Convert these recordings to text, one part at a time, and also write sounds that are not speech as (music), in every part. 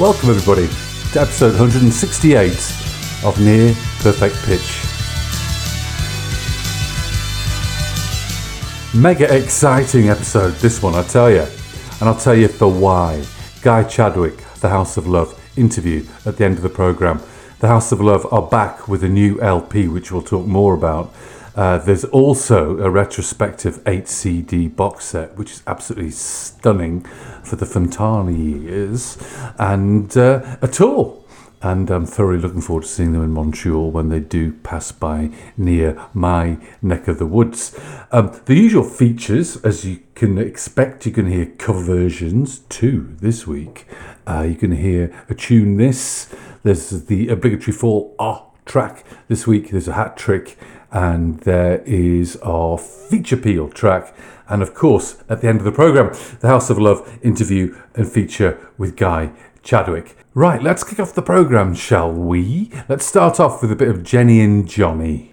Welcome, everybody, to episode 168 of Near Perfect Pitch. Mega exciting episode, this one, I tell you. And I'll tell you for why. Guy Chadwick, The House of Love interview at the end of the programme. The House of Love are back with a new LP, which we'll talk more about. Uh, there's also a retrospective 8 CD box set, which is absolutely stunning for the Fontana years, and uh, a tour. And I'm thoroughly looking forward to seeing them in Montreal when they do pass by near my neck of the woods. Um, the usual features, as you can expect, you can hear cover versions too this week. Uh, you can hear a tune this. There's the obligatory fall ah track this week. There's a hat trick and there is our feature peel track. And of course, at the end of the programme, the House of Love interview and feature with Guy Chadwick. Right, let's kick off the programme, shall we? Let's start off with a bit of Jenny and Johnny.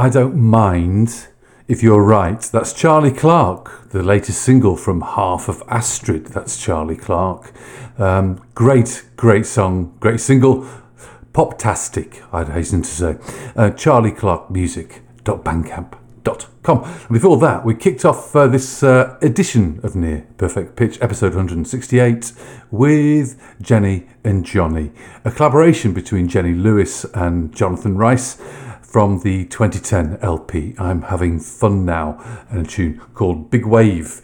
I Don't Mind If You're Right. That's Charlie Clark, the latest single from Half of Astrid. That's Charlie Clark. Um, great, great song, great single. Poptastic, I'd hasten to say. Uh, Charlie Clark Music.bandcamp com. And before that, we kicked off uh, this uh, edition of Near Perfect Pitch, episode 168, with Jenny and Johnny, a collaboration between Jenny Lewis and Jonathan Rice from the 2010 LP. I'm having fun now, and a tune called Big Wave.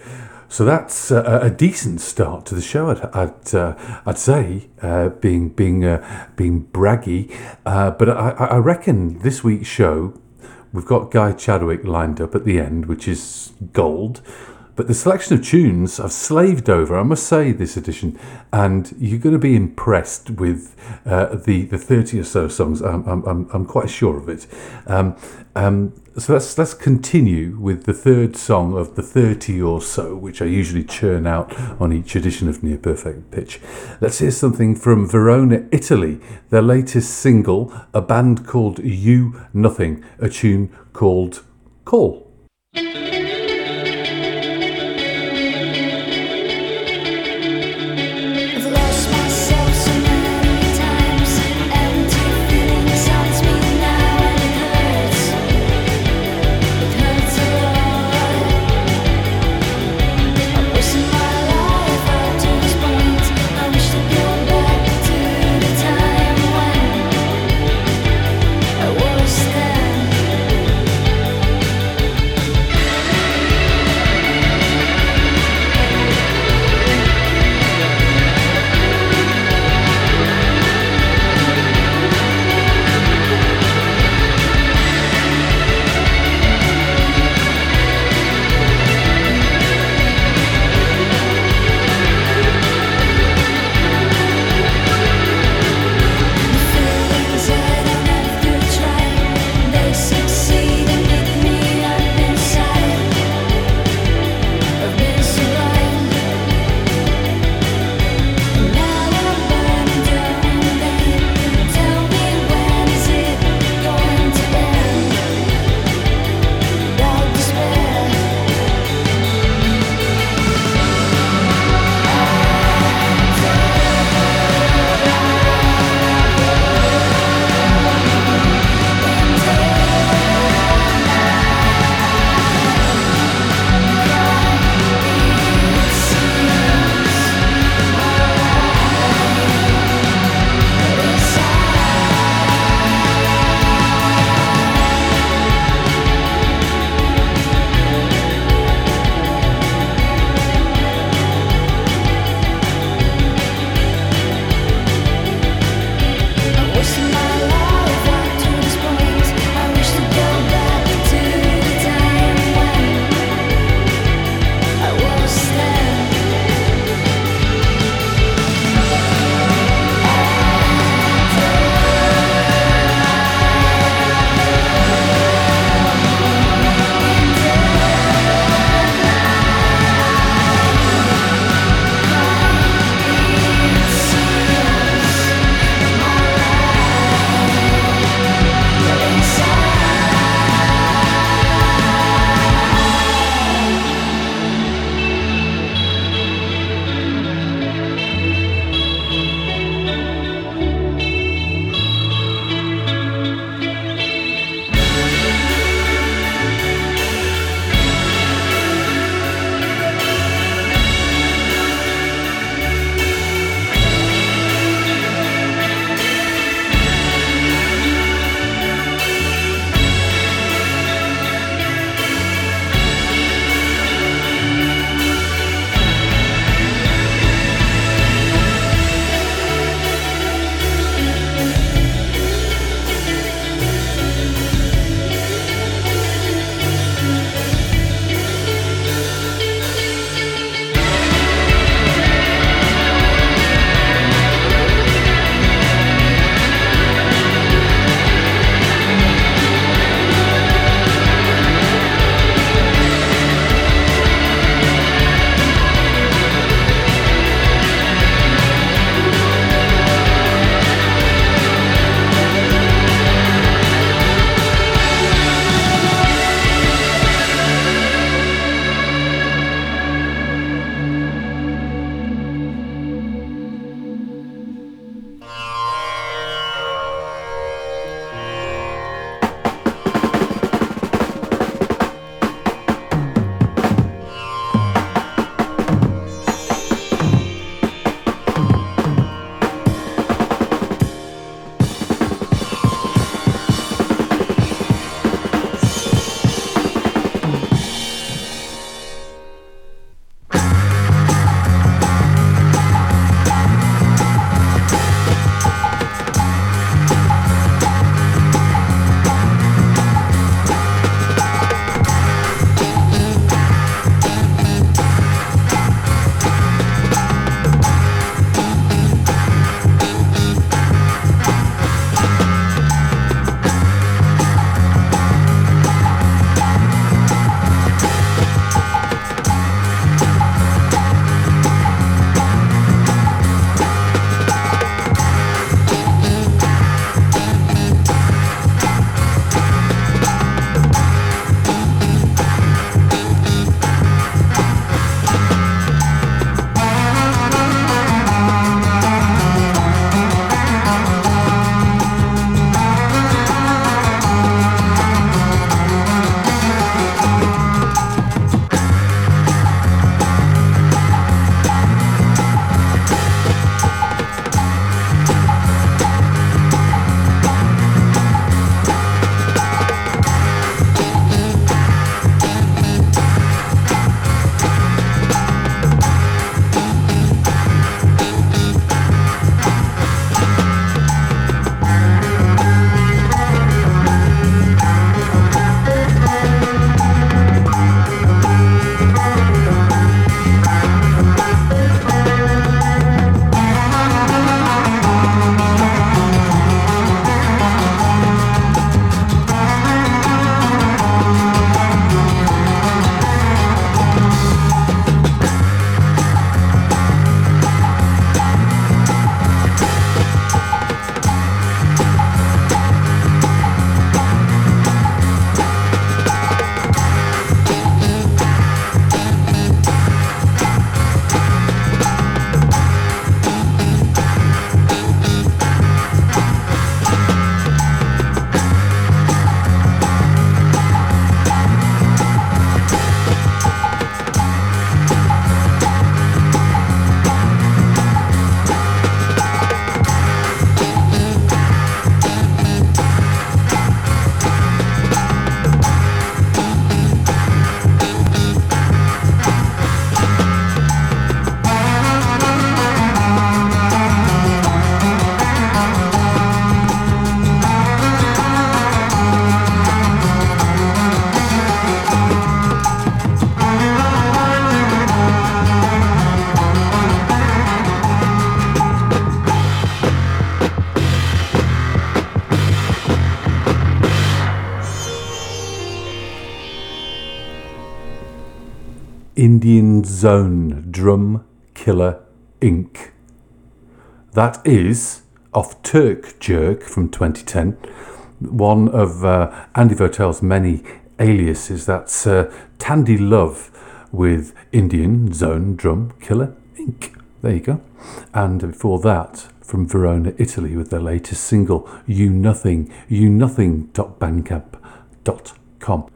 So that's uh, a decent start to the show. I'd I'd, uh, I'd say, uh, being being uh, being braggy, uh, but I, I reckon this week's show We've got Guy Chadwick lined up at the end, which is gold. But the selection of tunes I've slaved over, I must say, this edition, and you're going to be impressed with uh, the the thirty or so songs. I'm I'm, I'm quite sure of it. Um, um, so let's let's continue with the third song of the thirty or so, which I usually churn out on each edition of Near Perfect Pitch. Let's hear something from Verona, Italy. Their latest single, a band called You Nothing, a tune called Call. Zone Drum Killer Inc. That is off Turk Jerk from 2010, one of uh, Andy Votel's many aliases. That's uh, Tandy Love with Indian Zone Drum Killer Inc. There you go. And before that, from Verona, Italy, with their latest single, You Nothing, You Nothing.bandcamp.com.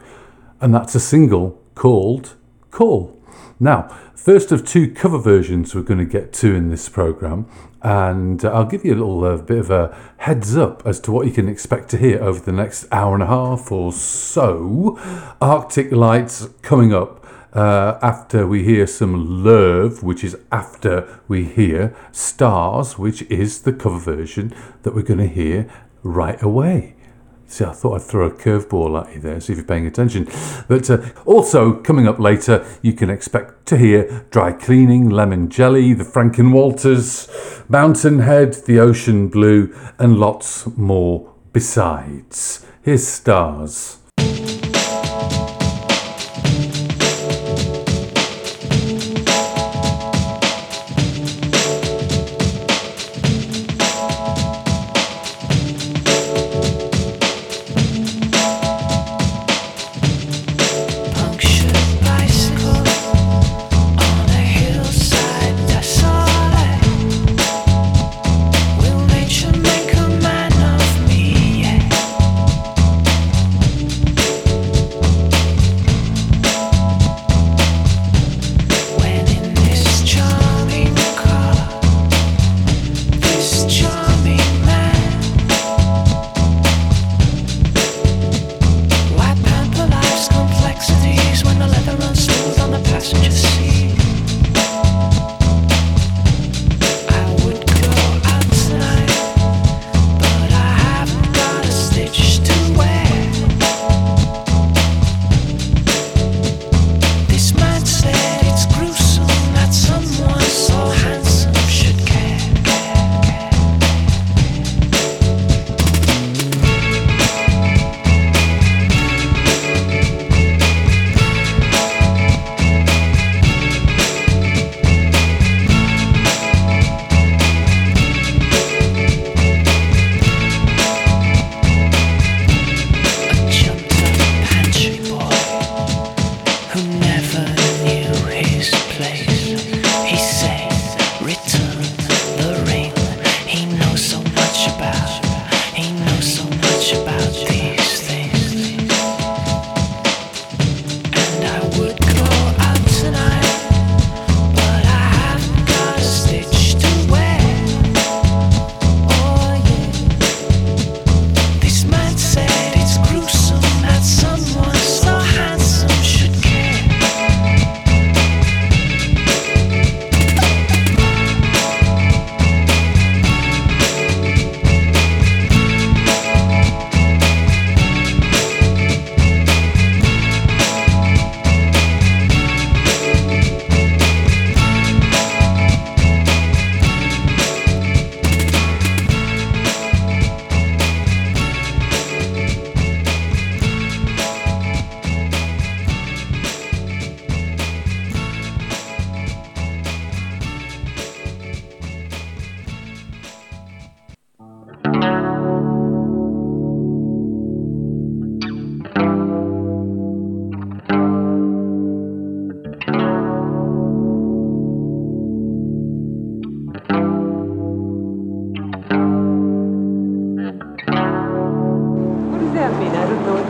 And that's a single called Call. Now, first of two cover versions we're going to get to in this program, and I'll give you a little uh, bit of a heads up as to what you can expect to hear over the next hour and a half or so. Arctic Lights coming up uh, after we hear some Love, which is after we hear Stars, which is the cover version that we're going to hear right away. See, I thought I'd throw a curveball at you there, see if you're paying attention. But uh, also, coming up later, you can expect to hear Dry Cleaning, Lemon Jelly, the Franken Walters, Mountain Head, The Ocean Blue, and lots more besides. Here's Stars.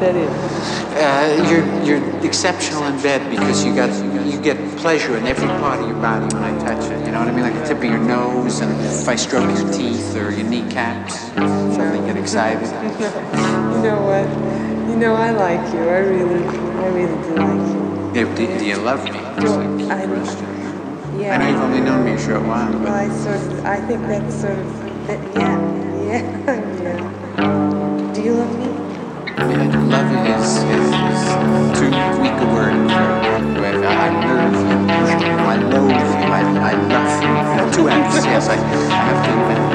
Uh, exceptional in bed because you got you get pleasure in every part of your body when I touch it. You know what I mean? Like the tip of your nose, and if I stroke your teeth or your kneecaps, suddenly get excited. (laughs) you know what? You know I like you. I really, I really do like you. Yeah, do, do you love me? I, yeah. I know you've only known me a short while, but well, I sort of, I think that's sort of, that, yeah, yeah. (laughs) is, is, too weak a word for I love you. I loathe you. I, I love you. Two F's, yes, I, I have to invent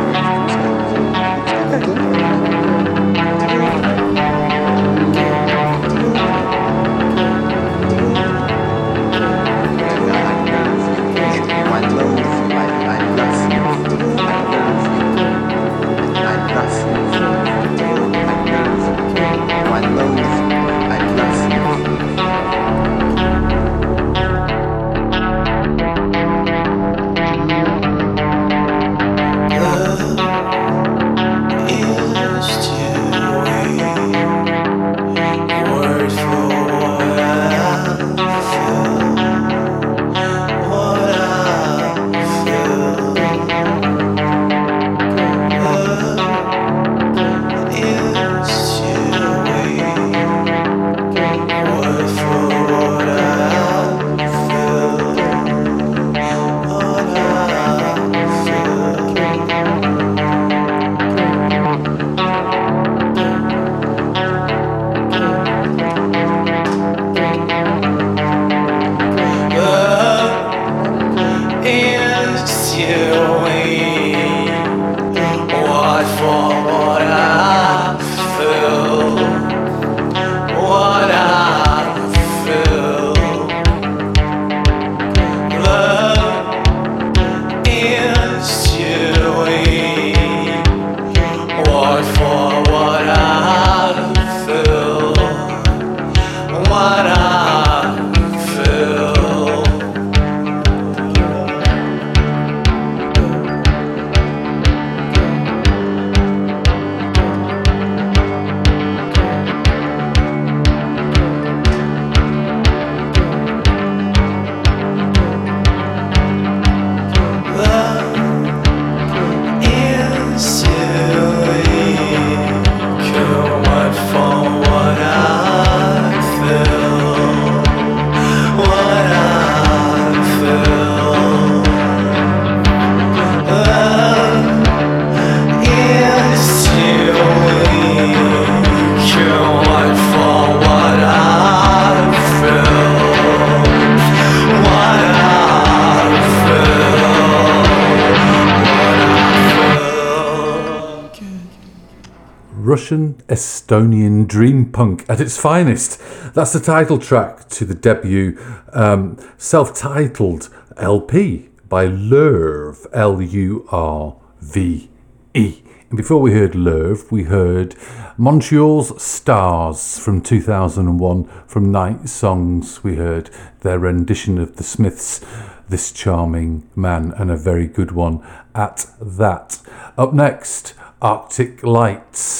Estonian dream punk at its finest. That's the title track to the debut um, self titled LP by Lurve, L U R V E. And before we heard Lurve, we heard Montreal's Stars from 2001 from Night Songs. We heard their rendition of the Smiths' This Charming Man, and a very good one at that. Up next, Arctic Lights.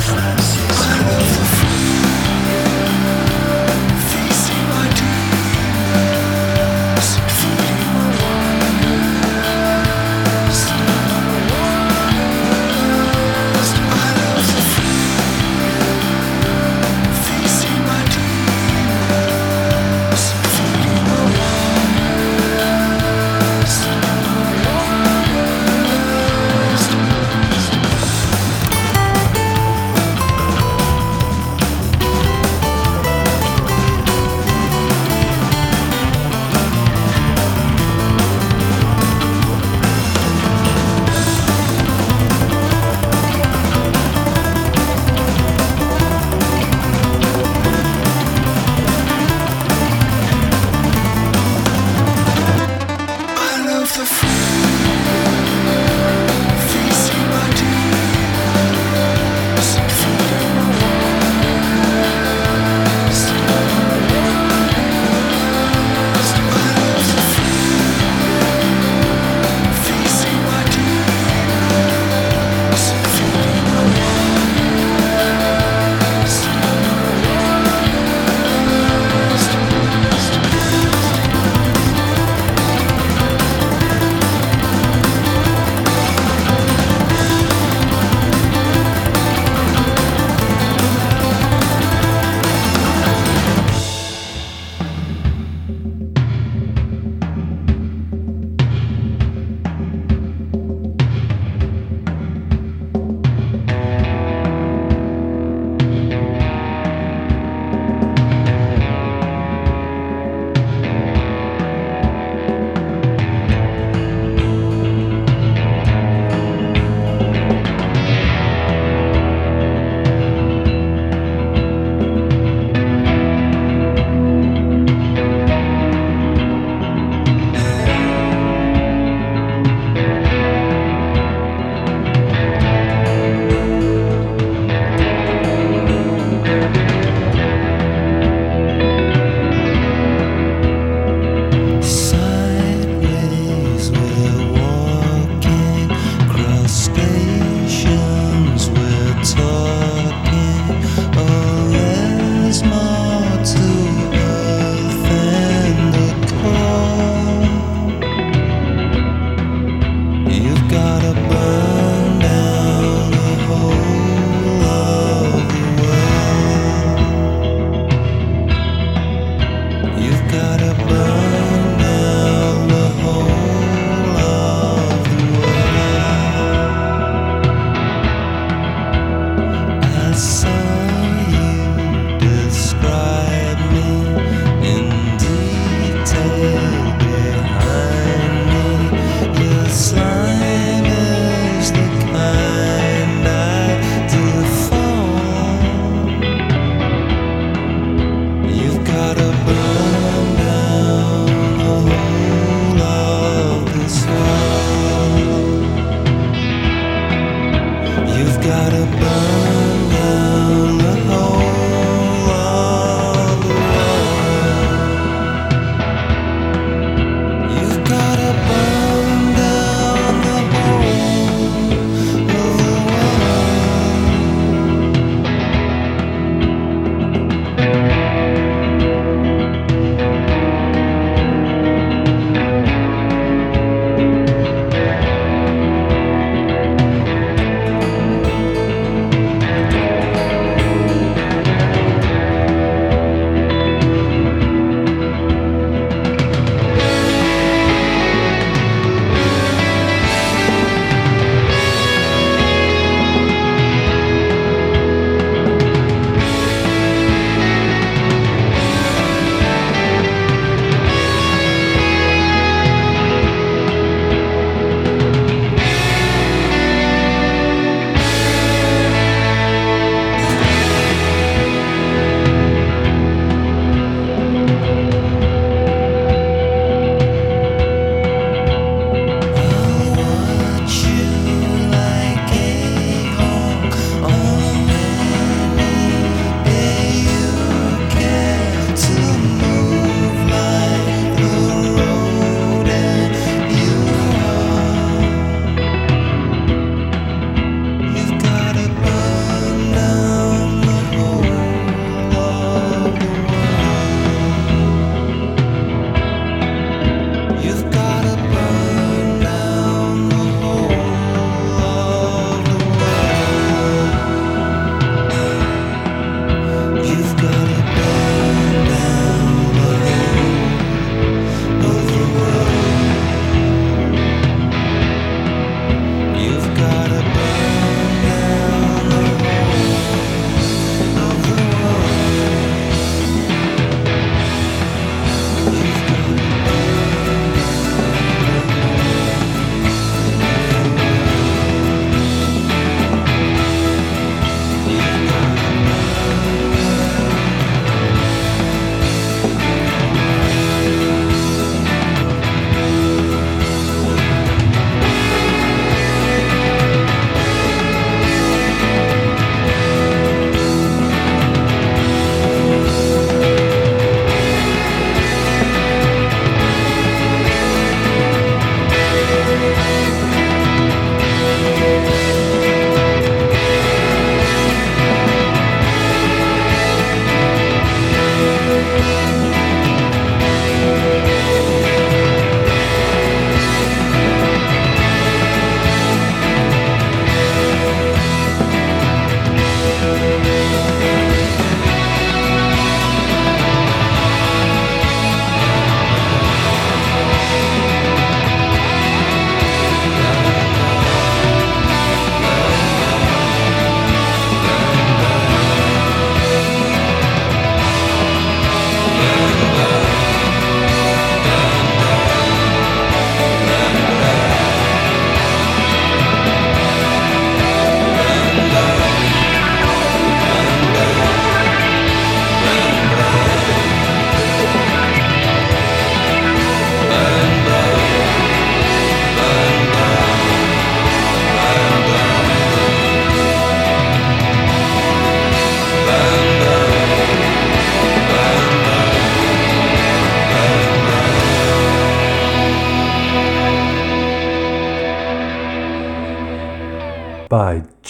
friends.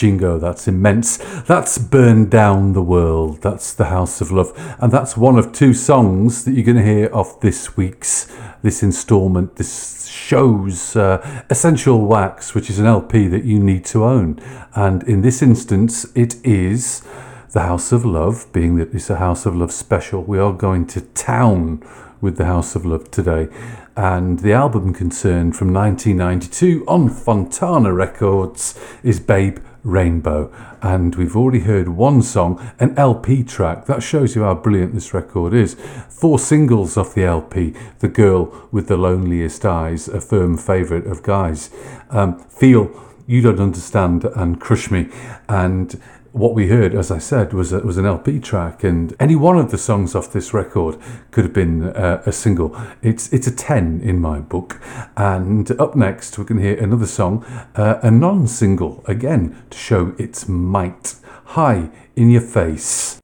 Jingo, that's immense. That's Burn Down the World. That's The House of Love. And that's one of two songs that you're going to hear off this week's, this installment, this show's uh, Essential Wax, which is an LP that you need to own. And in this instance, it is The House of Love, being that it's a House of Love special. We are going to town with the House of Love today. And the album concerned from 1992 on Fontana Records is Babe Rainbow. And we've already heard one song, an LP track. That shows you how brilliant this record is. Four singles off the LP The Girl with the Loneliest Eyes, a firm favourite of Guy's. Um, Feel You Don't Understand and Crush Me. And what we heard, as I said, was a, was an LP track, and any one of the songs off this record could have been uh, a single. It's it's a ten in my book. And up next, we can hear another song, uh, a non-single again to show its might. High in your face.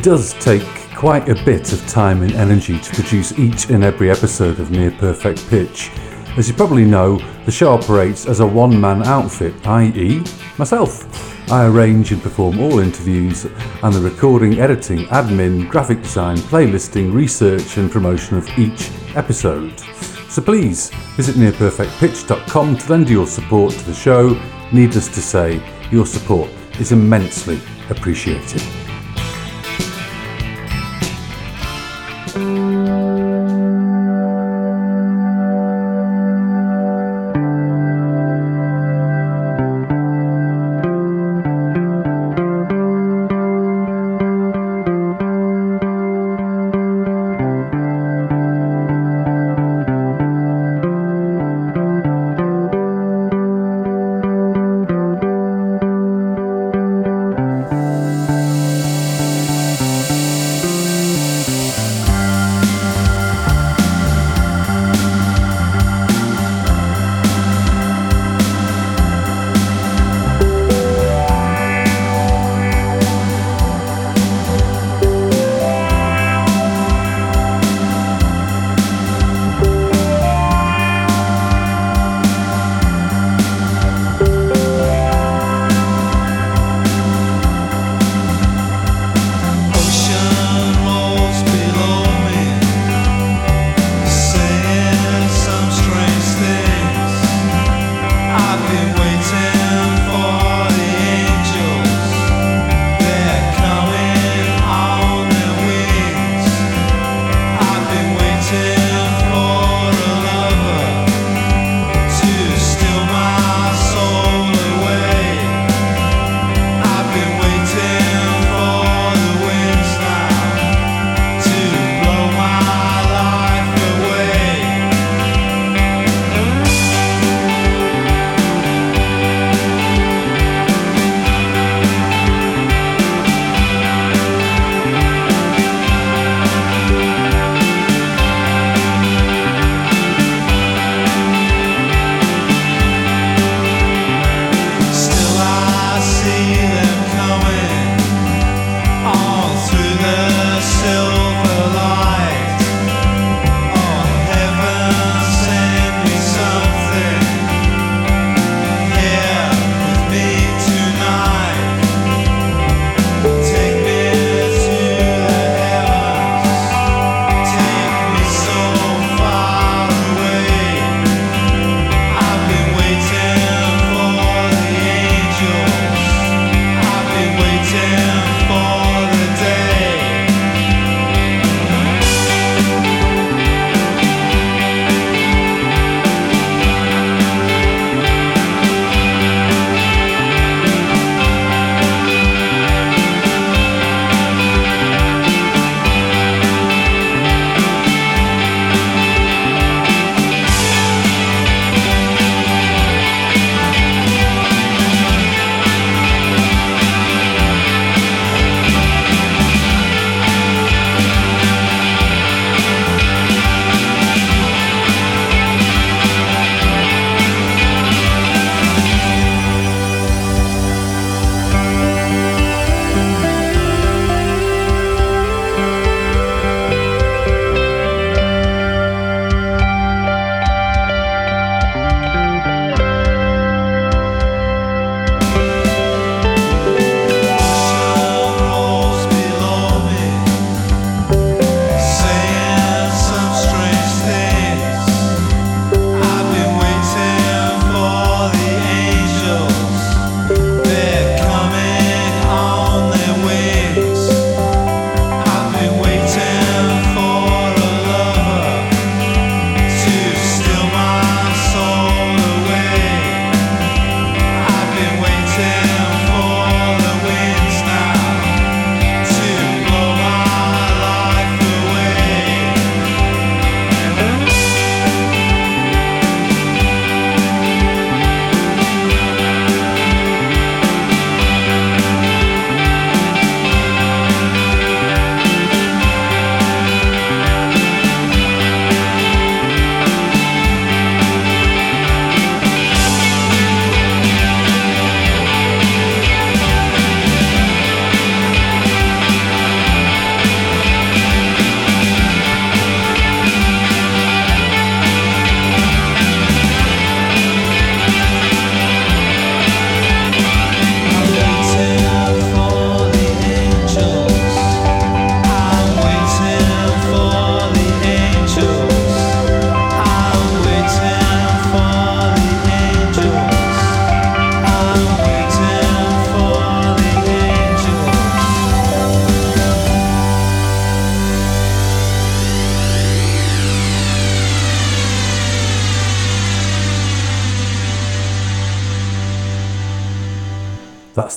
It does take quite a bit of time and energy to produce each and every episode of Near Perfect Pitch. As you probably know, the show operates as a one man outfit, i.e., myself. I arrange and perform all interviews and the recording, editing, admin, graphic design, playlisting, research, and promotion of each episode. So please visit nearperfectpitch.com to lend your support to the show. Needless to say, your support is immensely appreciated.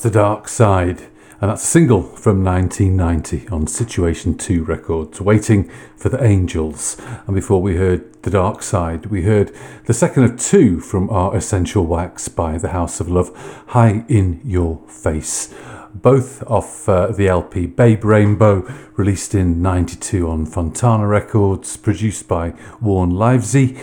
The Dark Side, and that's a single from 1990 on Situation 2 Records, Waiting for the Angels. And before we heard The Dark Side, we heard the second of two from our Essential Wax by The House of Love, High in Your Face. Both off uh, the LP Babe Rainbow, released in 92 on Fontana Records, produced by Warren Livesey,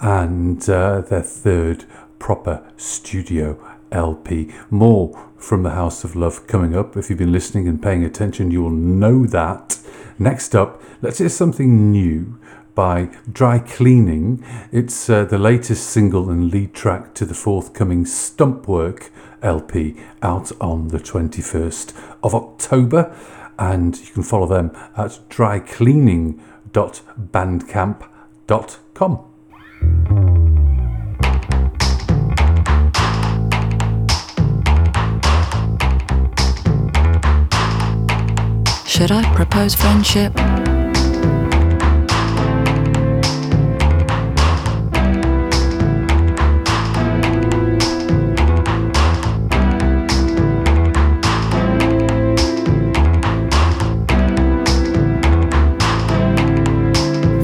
and uh, their third proper studio LP. More from the House of Love coming up. If you've been listening and paying attention, you will know that. Next up, let's hear something new by Dry Cleaning. It's uh, the latest single and lead track to the forthcoming Stumpwork LP out on the 21st of October. And you can follow them at drycleaning.bandcamp.com. Should I propose friendship?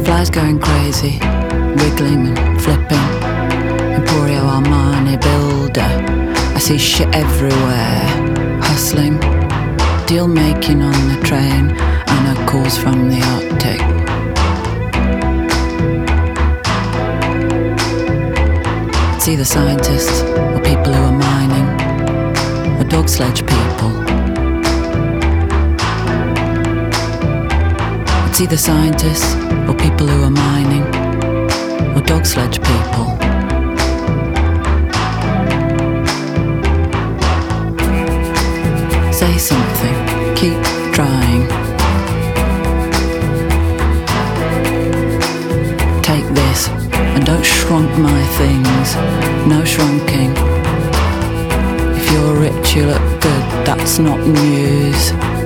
Flies going crazy, wiggling and flipping. Emporio Armani builder. I see shit everywhere, hustling deal making on the train Anna calls from the Arctic. See the scientists or people who are mining or dog sledge people. See the scientists or people who are mining or dog sledge people. Keep trying. Take this and don't shrunk my things, no shrunking. If you're rich, you look good, that's not news.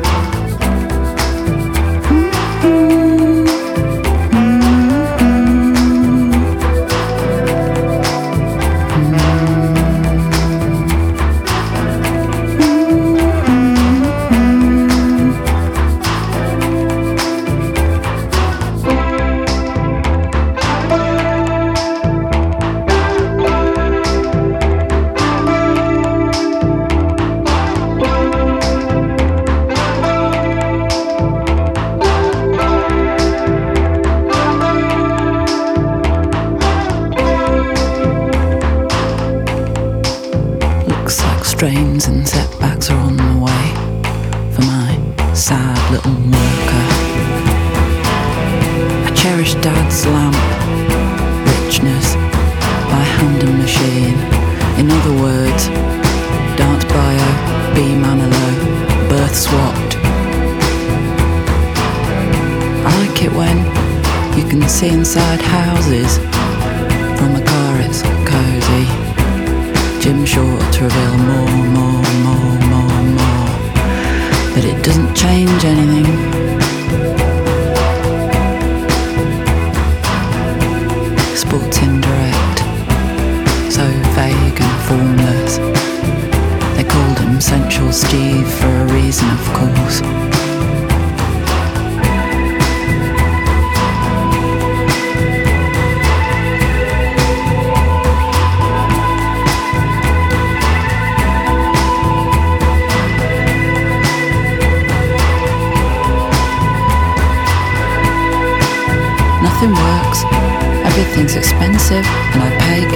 expensive and opaque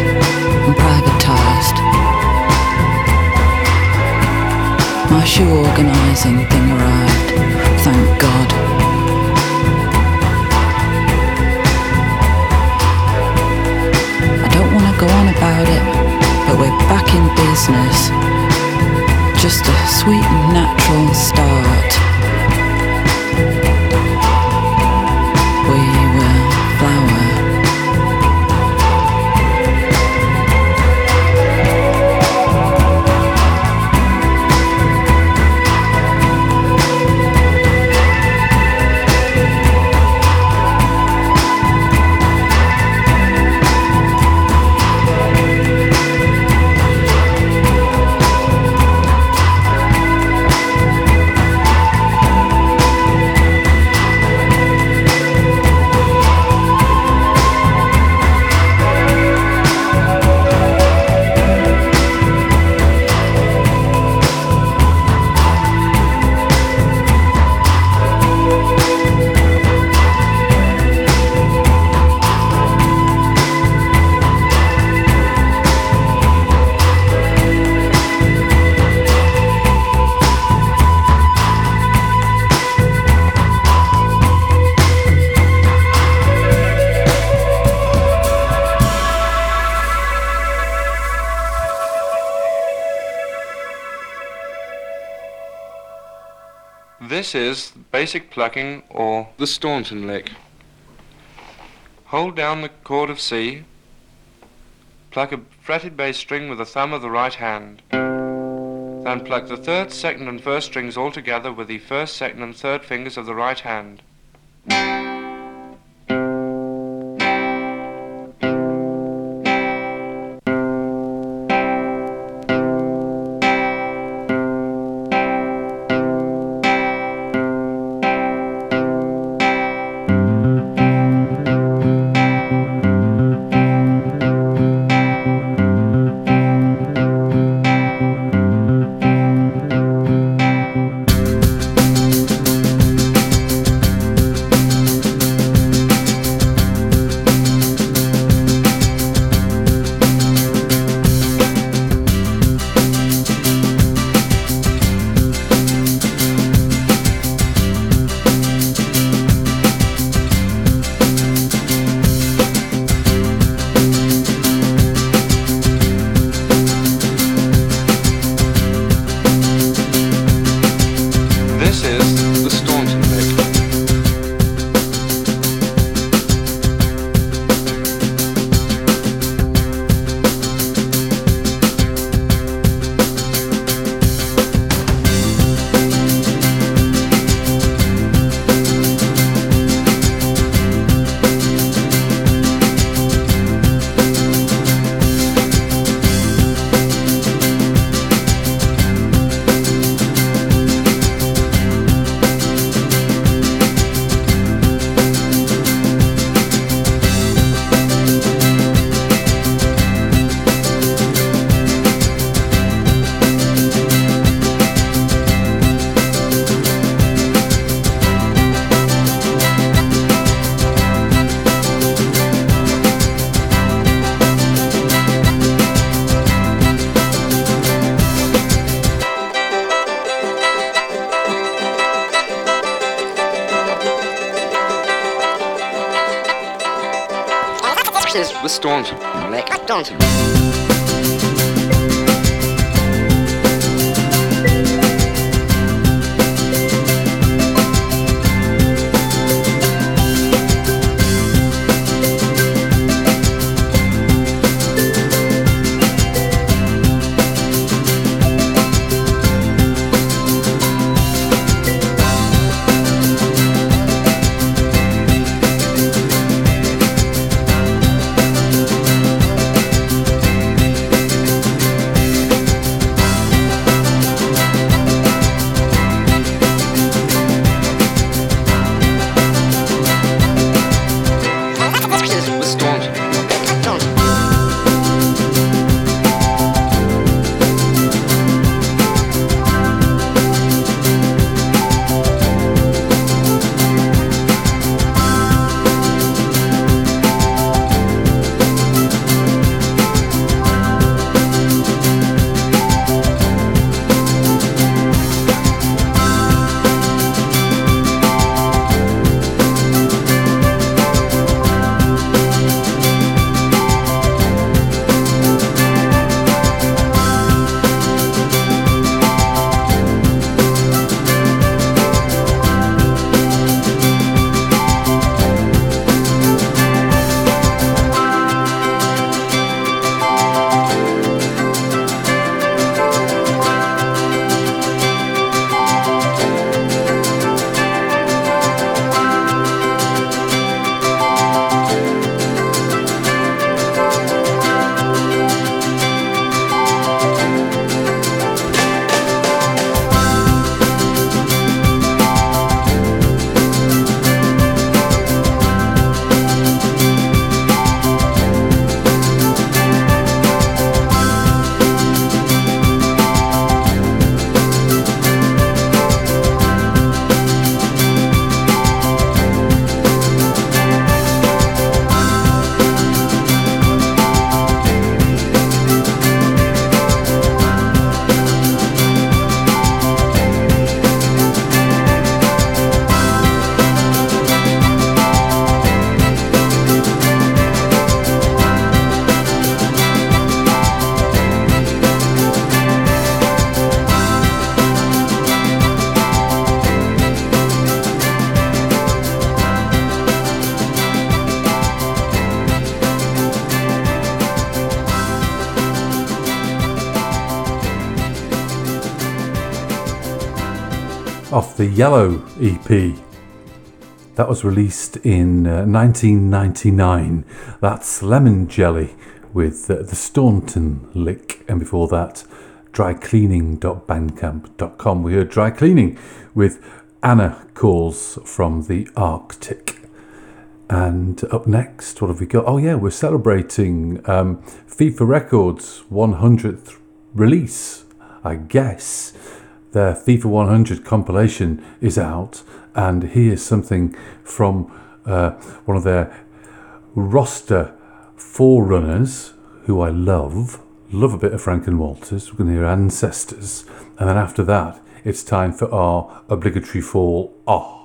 and privatized. My shoe organizing thing arrived, thank God. I don't want to go on about it, but we're back in business. Just to sweeten This is basic plucking or the Staunton lick. Hold down the chord of C, pluck a fretted bass string with the thumb of the right hand. Then pluck the third, second and first strings all together with the first, second and third fingers of the right hand. Yellow EP. That was released in uh, 1999. That's Lemon Jelly with uh, the Staunton lick, and before that, drycleaning.bandcamp.com. We heard Dry Cleaning with Anna Calls from the Arctic. And up next, what have we got? Oh, yeah, we're celebrating um, FIFA Records 100th release, I guess. Their FIFA 100 compilation is out, and here's something from uh, one of their roster forerunners, who I love. Love a bit of Franken Walters. We're going to hear Ancestors, and then after that, it's time for our obligatory fall. Ah.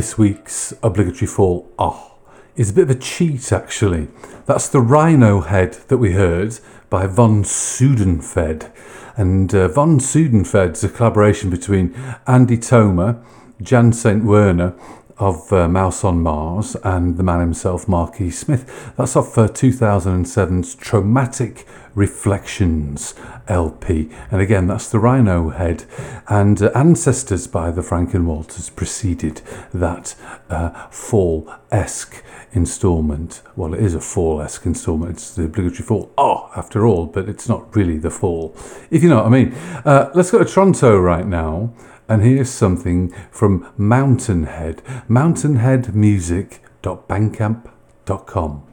This week's obligatory fall, oh, is a bit of a cheat actually. That's the Rhino Head that we heard by Von Sudenfed. And uh, Von Sudenfed's a collaboration between Andi Toma, Jan St. Werner of uh, Mouse on Mars, and the man himself, Marquis Smith. That's off uh, 2007's Tromatic Reflexxions LP. And again, that's the Rhino Head. And uh, Ancestors by the Franken Walters preceded that uh, fall esque instalment. Well, it is a fall esque instalment. It's the obligatory fall. Oh, after all, but it's not really the fall, if you know what I mean. Uh, let's go to Toronto right now. And here's something from Mountainhead. Mountainheadmusic.bandcamp.com.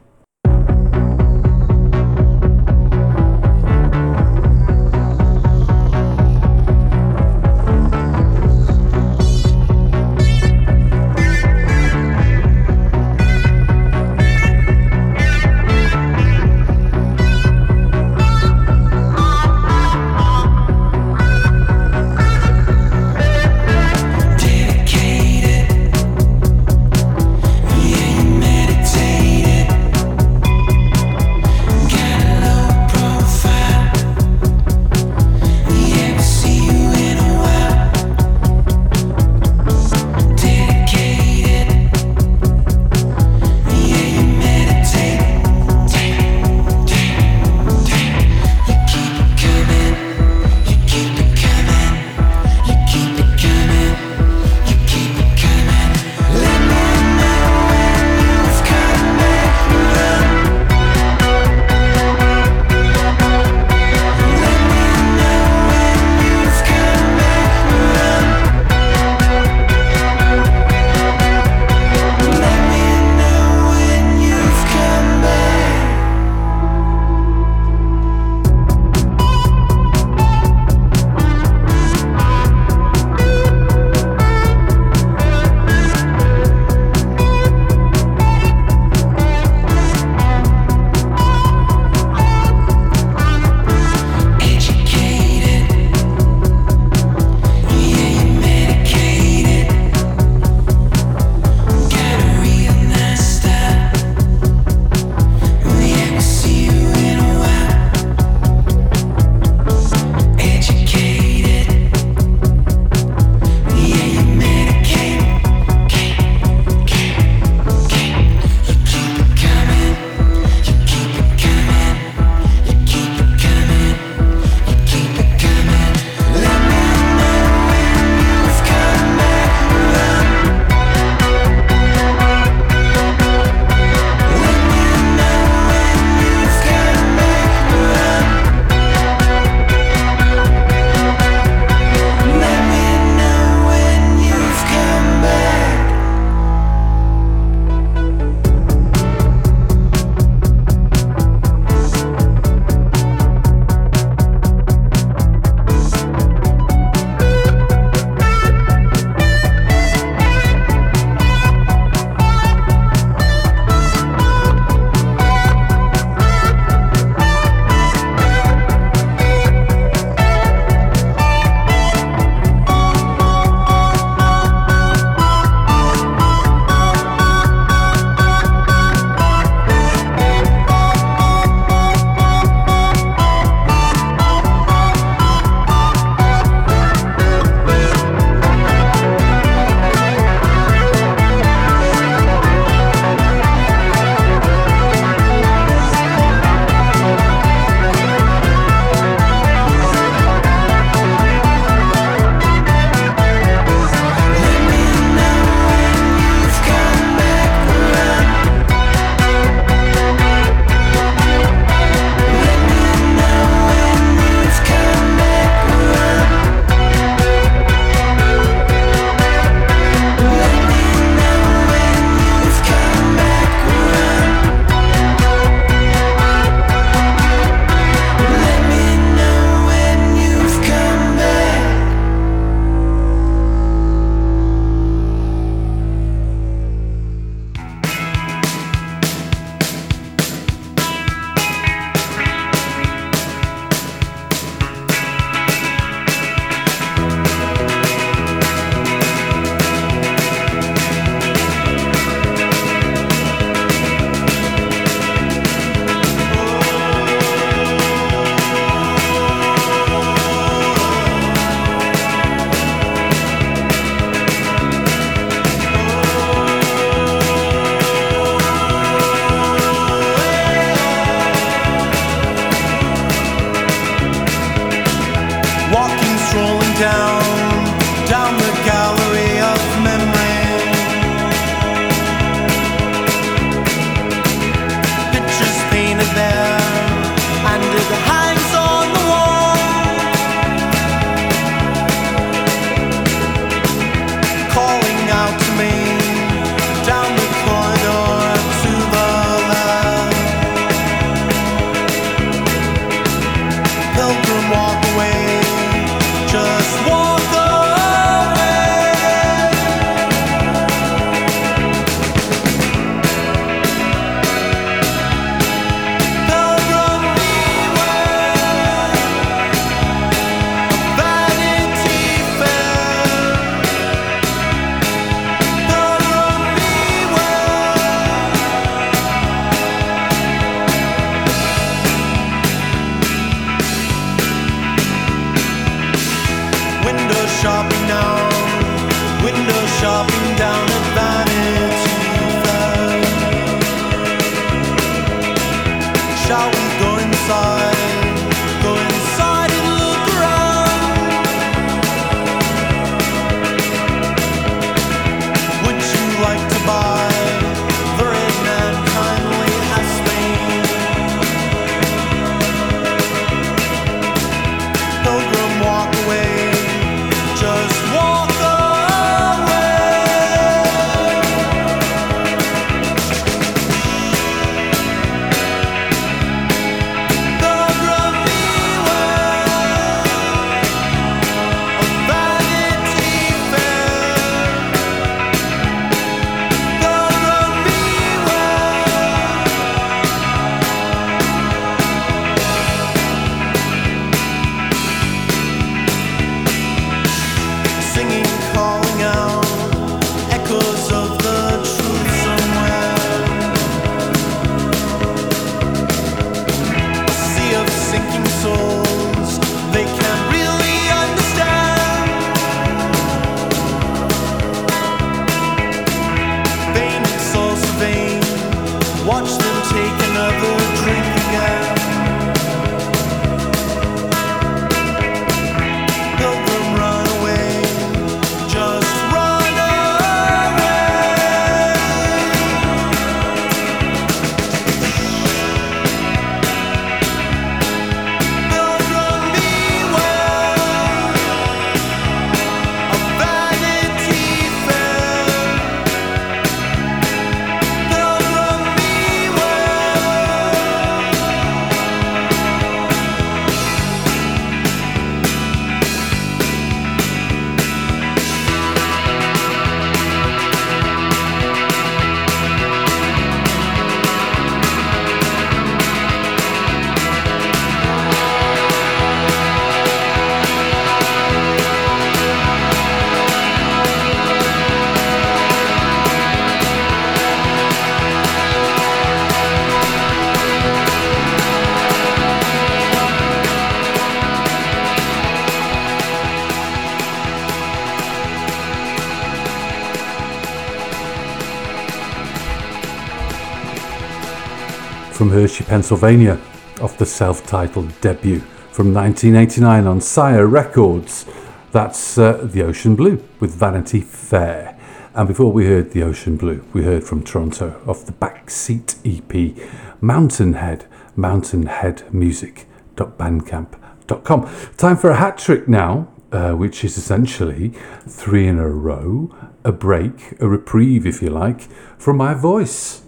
from Hershey, Pennsylvania, off the self titled debut from 1989 on Sire Records. That's uh, The Ocean Blue with Vanity Fair. And before we heard The Ocean Blue, we heard from Toronto off the Backseat EP Mountainhead, mountainheadmusic.bandcamp.com. Time for a hat trick now, uh, which is essentially three in a row, a break, a reprieve, if you like, from my voice.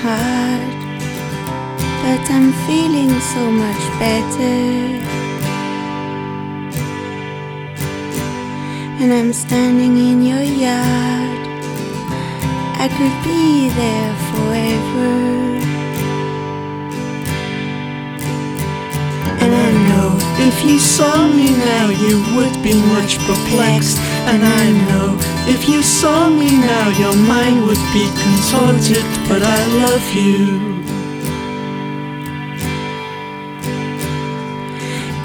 Hard, but I'm feeling so much better. And I'm standing in your yard. I could be there forever. And I know if you saw me now, you would be much perplexed. And I know if you saw me now, your mind would be contorted. But I love you.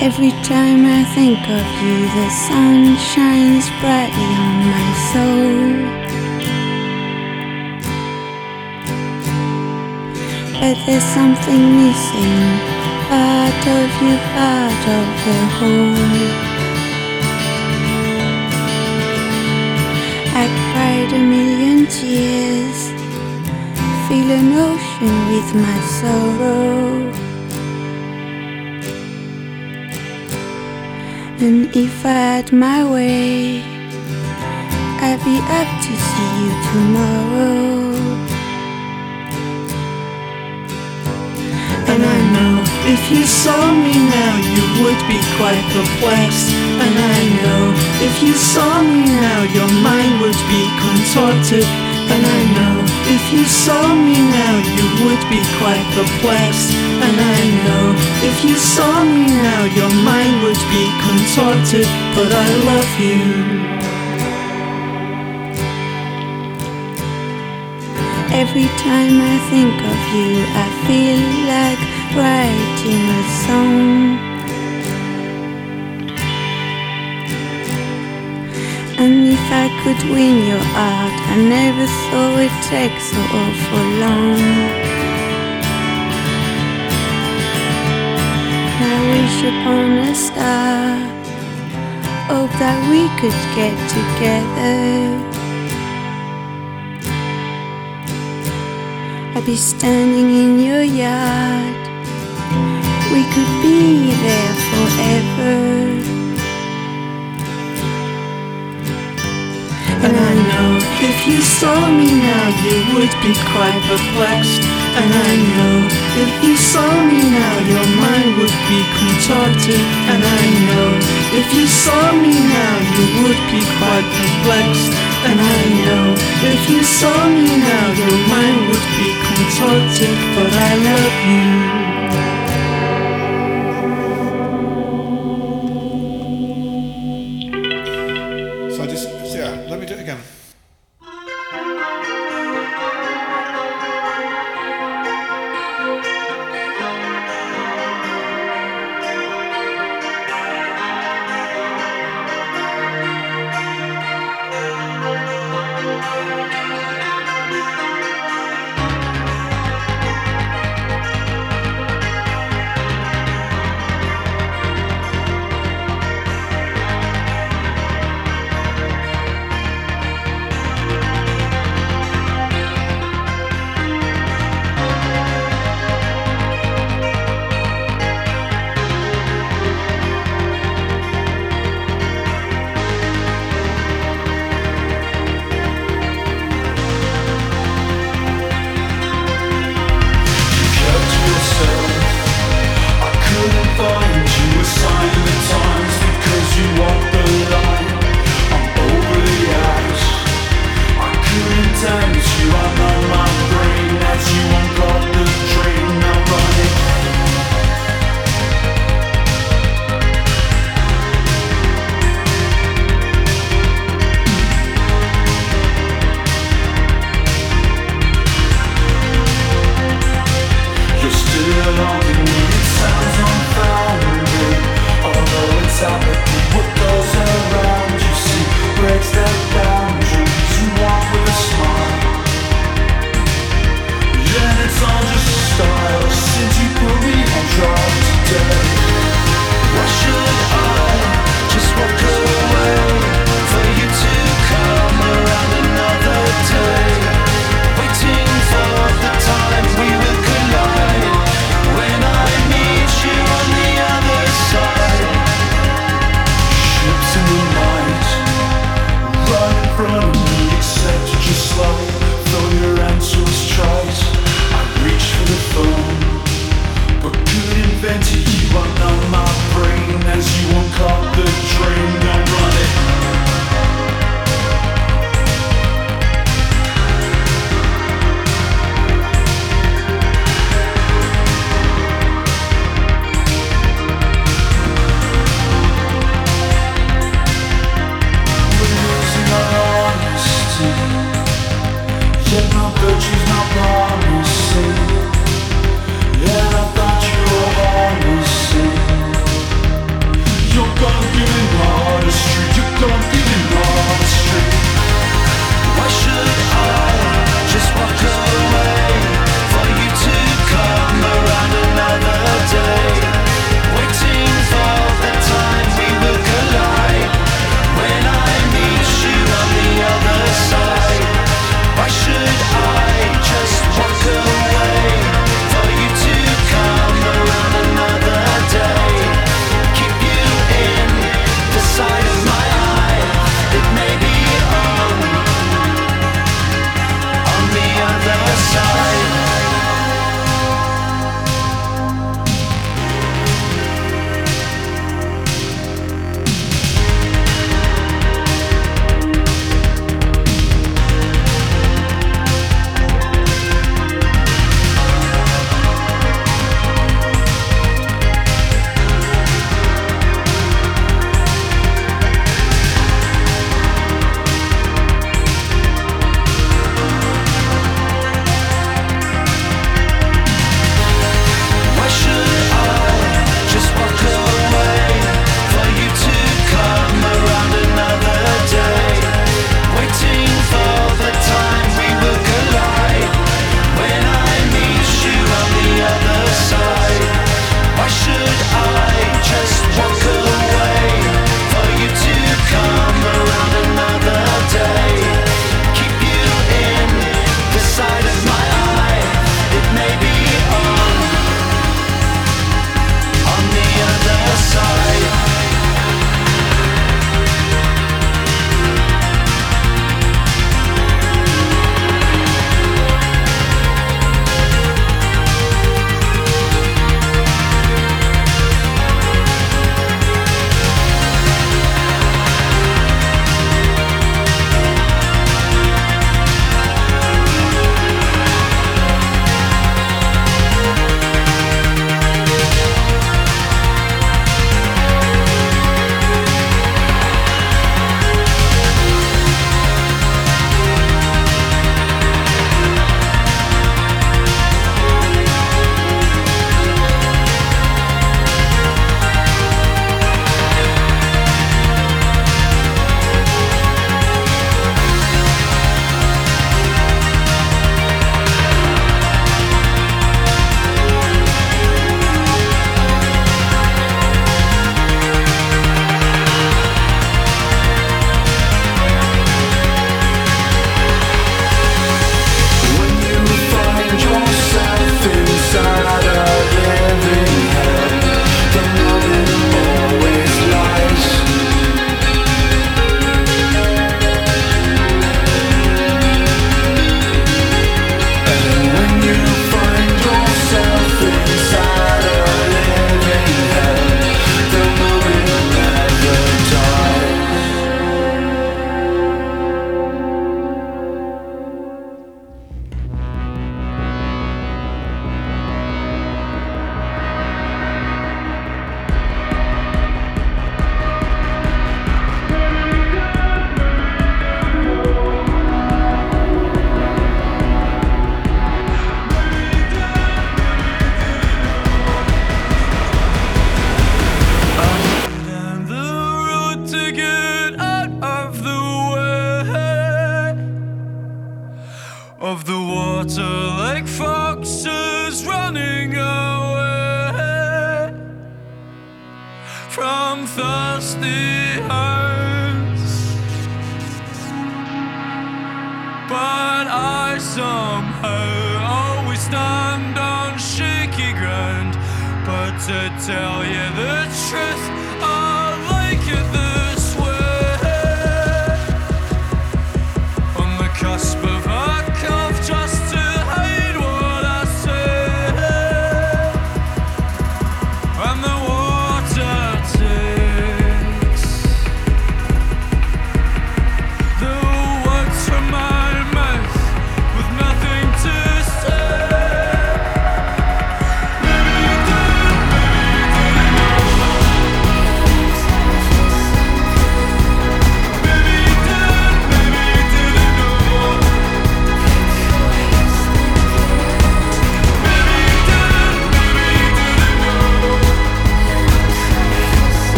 Every time I think of you, the sun shines brightly on my soul. But there's something missing, part of you, part of the whole. Cried a million tears, feel an ocean with my sorrow. And if I had my way, I'd be up to see you tomorrow. And I know if you saw me now, you would be quite perplexed. And I know if you saw me now, your mind would be contorted. And I know if you saw me now, you would be quite perplexed. And I know if you saw me now, your mind would be contorted. But I love you. Every time I think of you, I feel like writing a song. And if I could win your heart, I never thought it'd take so awful long. I wish upon a star, hope that we could get together. I'd be standing in your yard. We could be there forever. And I know if you saw me now, you would be quite perplexed. And I know if you saw me now, your mind would be contorted. And I know if you saw me now, you would be quite perplexed. And I know if you saw me now, your mind would be contorted. But I love you.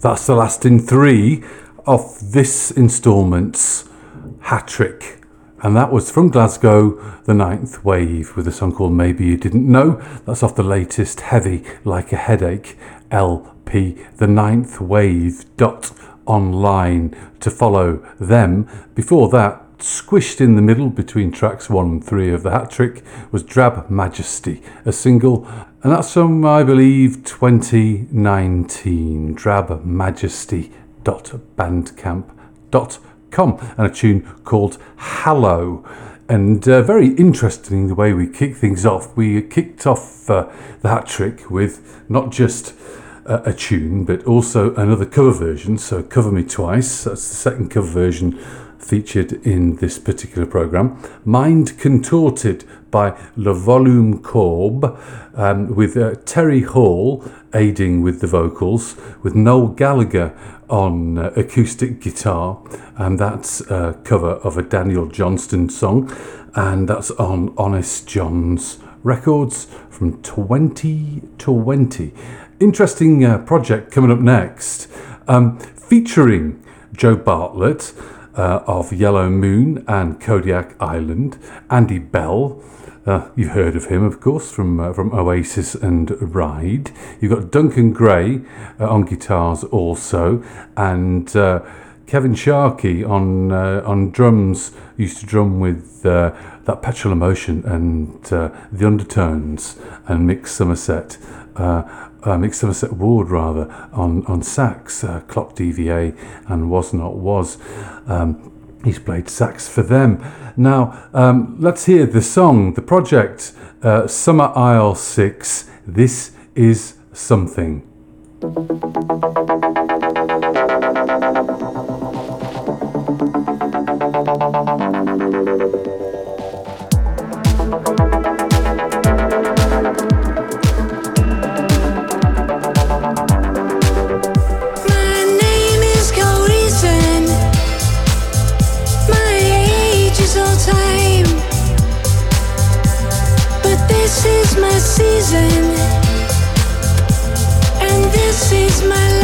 That's the last in three of this instalment's hat trick. And that was from Glasgow, the Ninth Wave, with a song called Maybe You Didn't Know. That's off the latest Heavy Like a Headache LP, the Ninth Wave dot online to follow them. Before that, squished in the middle between tracks one and three of the hat trick was Drab Majesty, a single, and that's from, I believe, 2019. Drab Majesty dot bandcamp dot com and a tune called Hallow. And uh, very interesting the way we kick things off. We kicked off uh, the hat trick with not just uh, a tune, but also another cover version. So, Cover Me Twice, that's the second cover version featured in this particular program. Mind Contorted by Le Volume Courbe, um, with uh, Terry Hall aiding with the vocals, with Noel Gallagher on uh, acoustic guitar, and that's a cover of a Daniel Johnston song, and that's on Honest Jon's Records from 2020. Interesting uh, project coming up next, um, featuring Joe Bartlett uh, of Yellow Moon and Kodiak Island, Andy Bell. Uh, you've heard of him, of course, from uh, from Oasis and Ride. You've got Duncan Gray uh, on guitars also, and uh, Kevin Sharkey on uh, on drums. Used to drum with uh, that Petrol Emotion and the Undertones and Mick Somerset. Uh, Mick Somerset Ward rather on on sax, Clock DVA and Was Not Was. Um, He's played sax for them. Now, um, let's hear the song, the project, uh, Summer Isle 6. This is something. This is my season. And this is my line.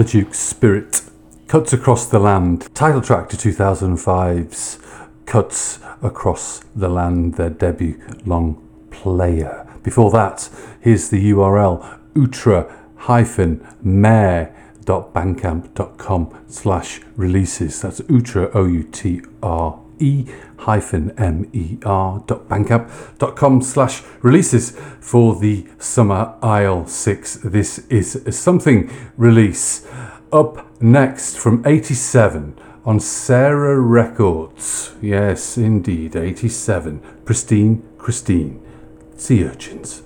The Duke's Spirit. Cuts Across the Land. Title track to 2005's Cuts Across the Land, their debut long player. Before that, here's the URL outre-mer.bandcamp.com slash releases. That's outre, O-U-T-R-E hyphen M-E-R dot bandcamp.com slash releases for the Summer Isle 6. This is something release. Up next from 87 on Sarah Records. Yes, indeed, 87. Pristine Christine. Sea urchins.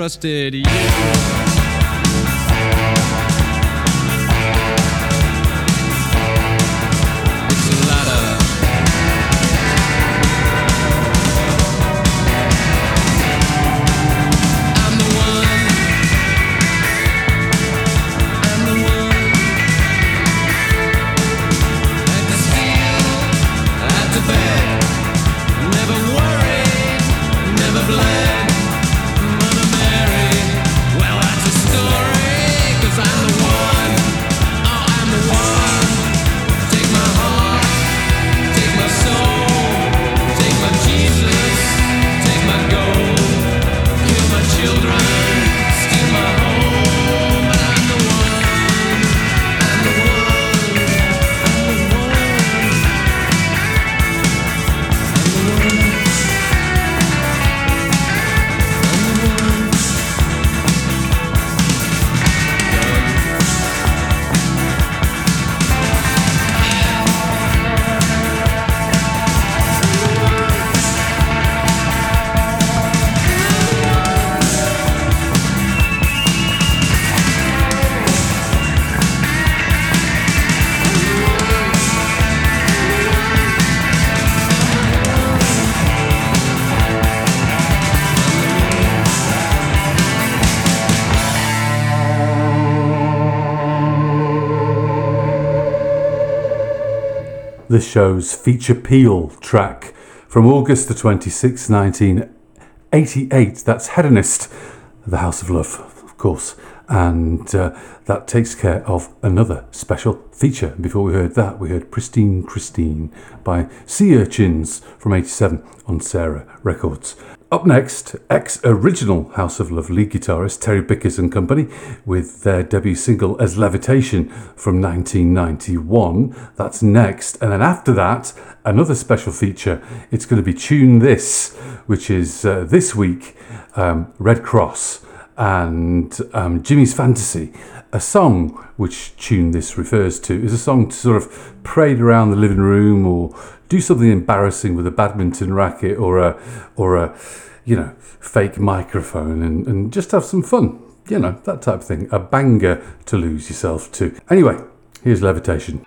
Trusted. The show's feature Peel track from August the 26th, 1988. That's Hedonist, The House of Love, of course. And uh, that takes care of another special feature. Before we heard that, we heard Pristine Christine by Sea Urchins from 87 on Sarah Records. Up next, ex original House of Love lead guitarist Terry Bickers and Company with their debut single As Levitation from 1991. That's next. And then after that, another special feature. It's going to be Tune This, which is uh, this week um, Redd Kross and um, Jimmy's Fantasy. A song which Tune This refers to. Is a song to sort of parade around the living room or do something embarrassing with a badminton racket or a or a you know fake microphone and, and just have some fun you know that type of thing. A banger to lose yourself to. Anyway here's levitation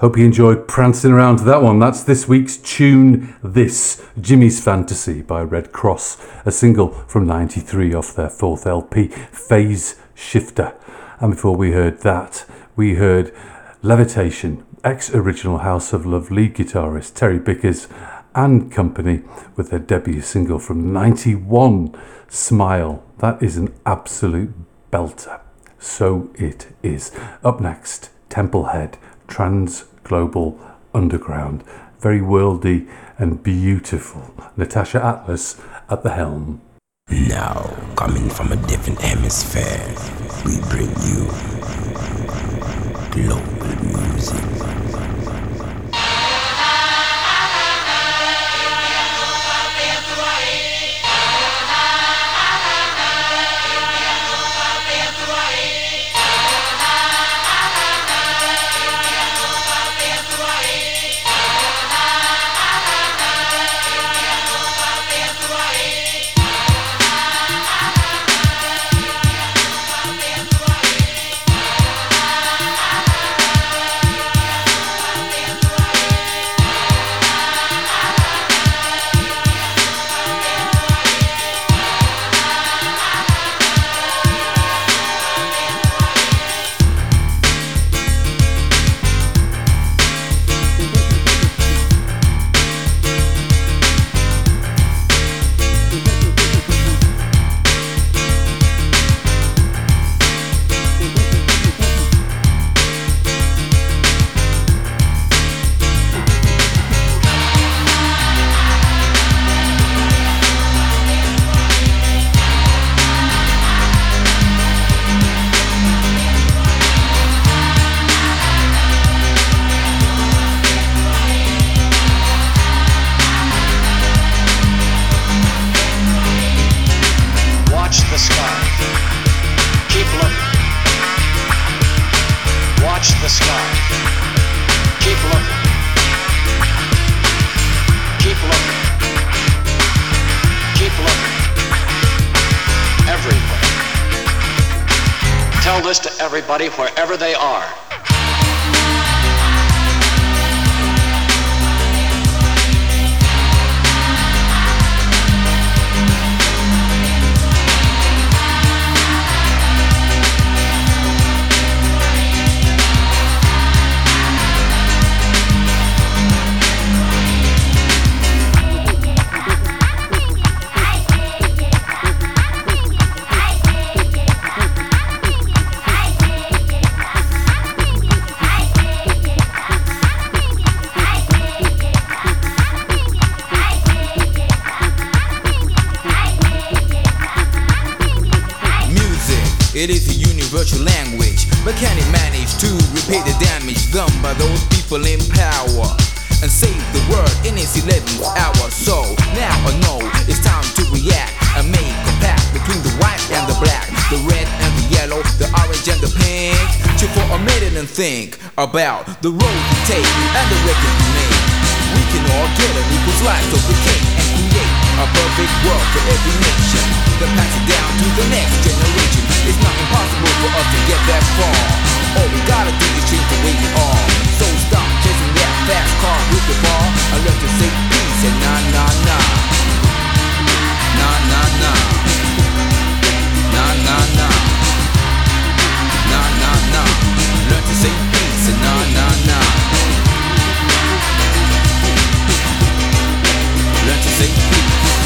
Hope you enjoyed prancing around to that one. That's this week's tune, This Jimmy's Fantasy by Redd Kross, a single from 93 off their fourth LP, Phase Shifter. And before we heard that, we heard Levitation, ex original House of Love lead guitarist Terry Bickers and company with their debut single from 91, Smile. That is an absolute belter. So it is. Up next, Templehead, Trans Global Underground. Very worldy and beautiful. Natacha Atlas at the helm. Now, coming from a different hemisphere, we bring you global music. Think about the road we take and the record we make. We can all get an equal slice of the cake and create a perfect world for every nation. Then pass it down to the next generation. It's not impossible for us to get that far. All we gotta do is change the way we are. So stop chasing that fast car with the bar. I learn to say peace and nah nah. Nah nah nah. Nah nah nah. Nah to say peace and nah nah nah. Learn to say peace.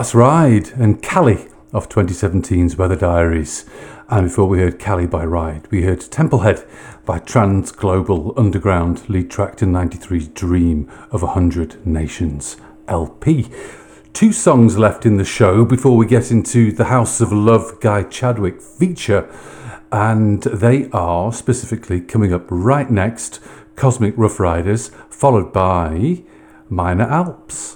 That's Ride and Cali of 2017's Weather Diaries. And before we heard Cali by Ride, we heard Templehead by Transglobal Underground, lead track in 93's Dream of 100 Nations LP. Two songs left in the show before we get into the House of Love Guy Chadwick feature, and they are specifically coming up right next Cosmic Rough Riders, followed by Minor Alps.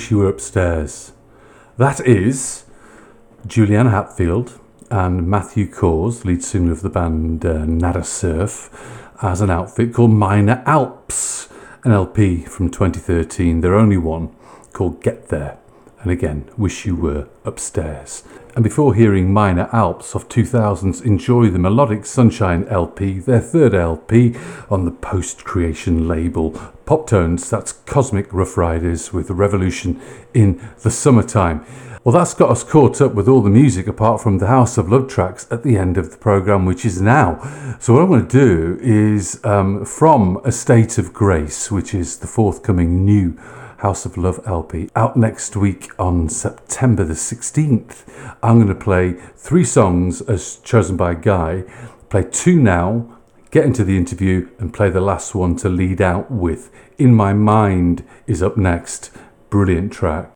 Wish You Were Upstairs. That is Juliana Hatfield and Matthew Caws, lead singer of the band uh, Nada Surf, as an outfit called Minor Alps, an LP from 2013, their only one, called Get There. And again, Wish You Were Upstairs. And before hearing Minor Alps of 2000's Enjoy the Melodic Sunshine LP, their third LP on the post creation label Poptones, that's Cosmic Rough Riders with the Revolution in the Summertime. Well, that's got us caught up with all the music apart from the House of Love tracks at the end of the programme, which is now. So, what I'm going to do is um, from A State of Grace, which is the forthcoming new House of Love LP, out next week on September the 16th. I'm going to play three songs as chosen by Guy, play two now, get into the interview, and play the last one to lead out with. In My Mind is up next. Brilliant track.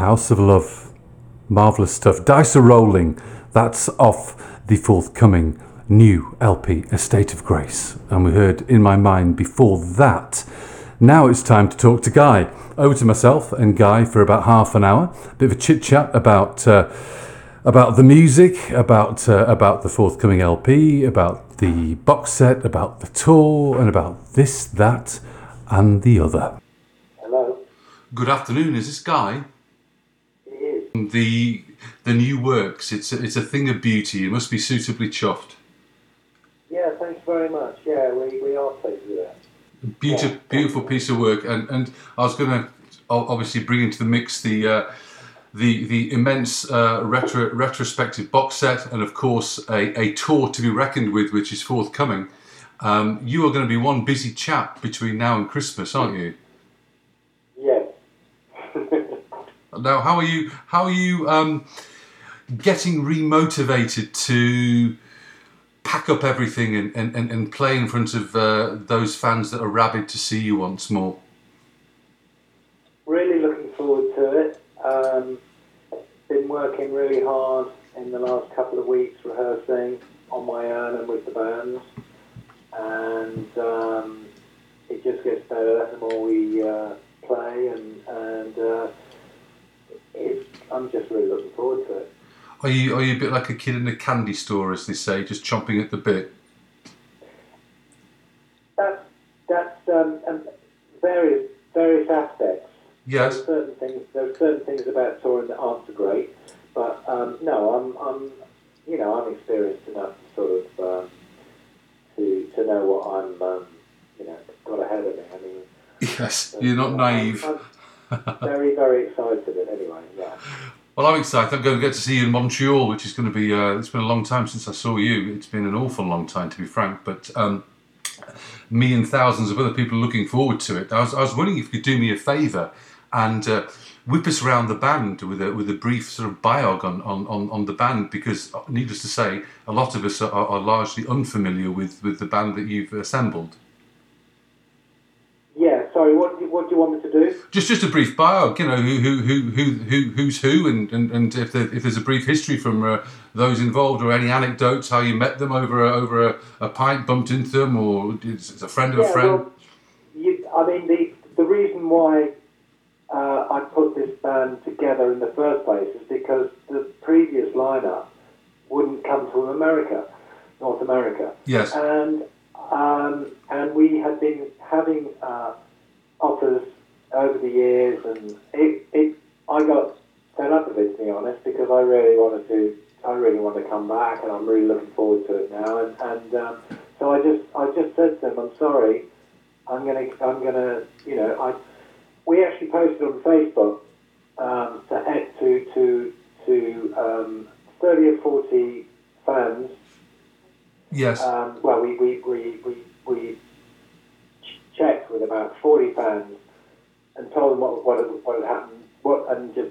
House of Love. Marvellous stuff. Dice are rolling. That's off the forthcoming new LP, A State of Grace. And we heard In My Mind before that. Now it's time to talk to Guy. Over to myself and Guy for about half an hour. Bit of a chit chat about. Uh, about the music, about uh, about the forthcoming LP, about the box set, about the tour, and about this, that, and the other. Hello. Good afternoon. Is this Guy? It. The the new works. It's a, it's a thing of beauty. You must be suitably chuffed. Yeah, thanks very much. Yeah, we, we are pleased with that. Beautiful, beautiful piece of work. And and I was going to obviously bring into the mix the. Uh, the, the immense uh, retro, retrospective box set, and of course a, a tour to be reckoned with, which is forthcoming. Um, you are going to be one busy chap between now and Christmas, aren't you? Yes. Now, how are you? How are you um, getting remotivated to pack up everything and, and, and, and play in front of uh, those fans that are rabid to see you once more? Really looking forward to it. Um, been working really hard in the last couple of weeks rehearsing on my own and with the bands, and um, it just gets better the more we uh, play, and and uh, it's, I'm just really looking forward to it. Are you are you a bit like a kid in a candy store, as they say, just chomping at the bit? That's that's um, um, various various aspects. Yes. There are certain things. There are certain things about touring that aren't so great, but um, no, I'm, I'm, you know, I'm experienced enough to sort of um, to to know what I'm, um, you know, got ahead of me. I mean, Yes, you're not naive. I'm (laughs) very very excited. Anyway, yeah. Well, I'm excited. I'm going to get to see you in Montreal, which is going to be. Uh, it's been a long time since I saw you. It's been an awful long time, to be frank. But um, me and thousands of other people are looking forward to it. I was, I was wondering if you could do me a favour and uh, whip us around the band with a with a brief sort of biog on, on, on, on the band, because uh, needless to say, a lot of us are, are largely unfamiliar with, with the band that you've assembled. Yeah. Sorry. What what do you want me to do? Just just a brief bio, you know, who who who who, who who's who, and and, and if, there, if there's a brief history from uh, those involved, or any anecdotes, how you met them over a, over a, a pint, bumped into them, or it's a friend of a Yeah, friend. well, you, I mean, the the reason why uh, I put this band together in the first place is because the previous lineup wouldn't come to America, North America. Yes. And um, and we had been having uh, offers over the years, and it, it I got fed up with it to be honest because I really wanted to I really want to come back, and I'm really looking forward to it now. And and um, so I just I just said to them, I'm sorry, I'm gonna I'm gonna you know I we actually posted on Facebook um, to to to to um, 30 or 40 fans Yes. um, well, we, we, we, we, we checked with about 40 fans and told them what, what, had, what had happened, what, and just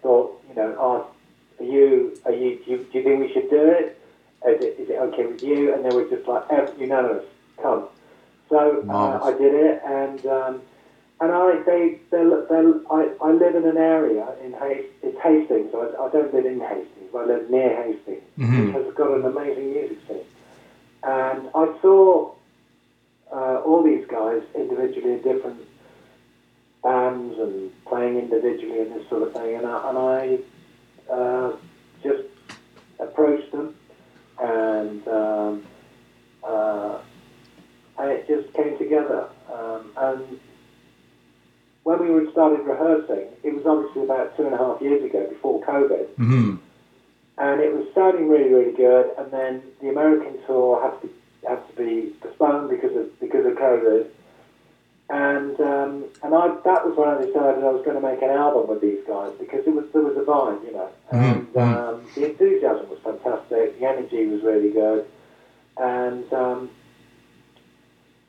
thought, you know, asked, are you, are you, do you, do you think we should do it? Is it, is it okay with you? And they were just like, unanimous, come. So uh, I did it, and um, and I they they they I, I live in an area in Hast- it's Hastings. So I, I don't live in Hastings, but I live near Hastings, Mhm. which has got an amazing music scene. And I saw uh, all these guys individually in different bands and playing individually and this sort of thing. And I, and I uh, just approached them, and um, uh, and it just came together. Um, and when we were started rehearsing, it was obviously about two and a half years ago, before COVID hmm and it was sounding really, really good. And then the American tour had to had to be postponed because of because of COVID. And um, and I that was when I decided I was going to make an album with these guys because it was there was a vibe, you know. And um, the enthusiasm was fantastic. The energy was really good. And um,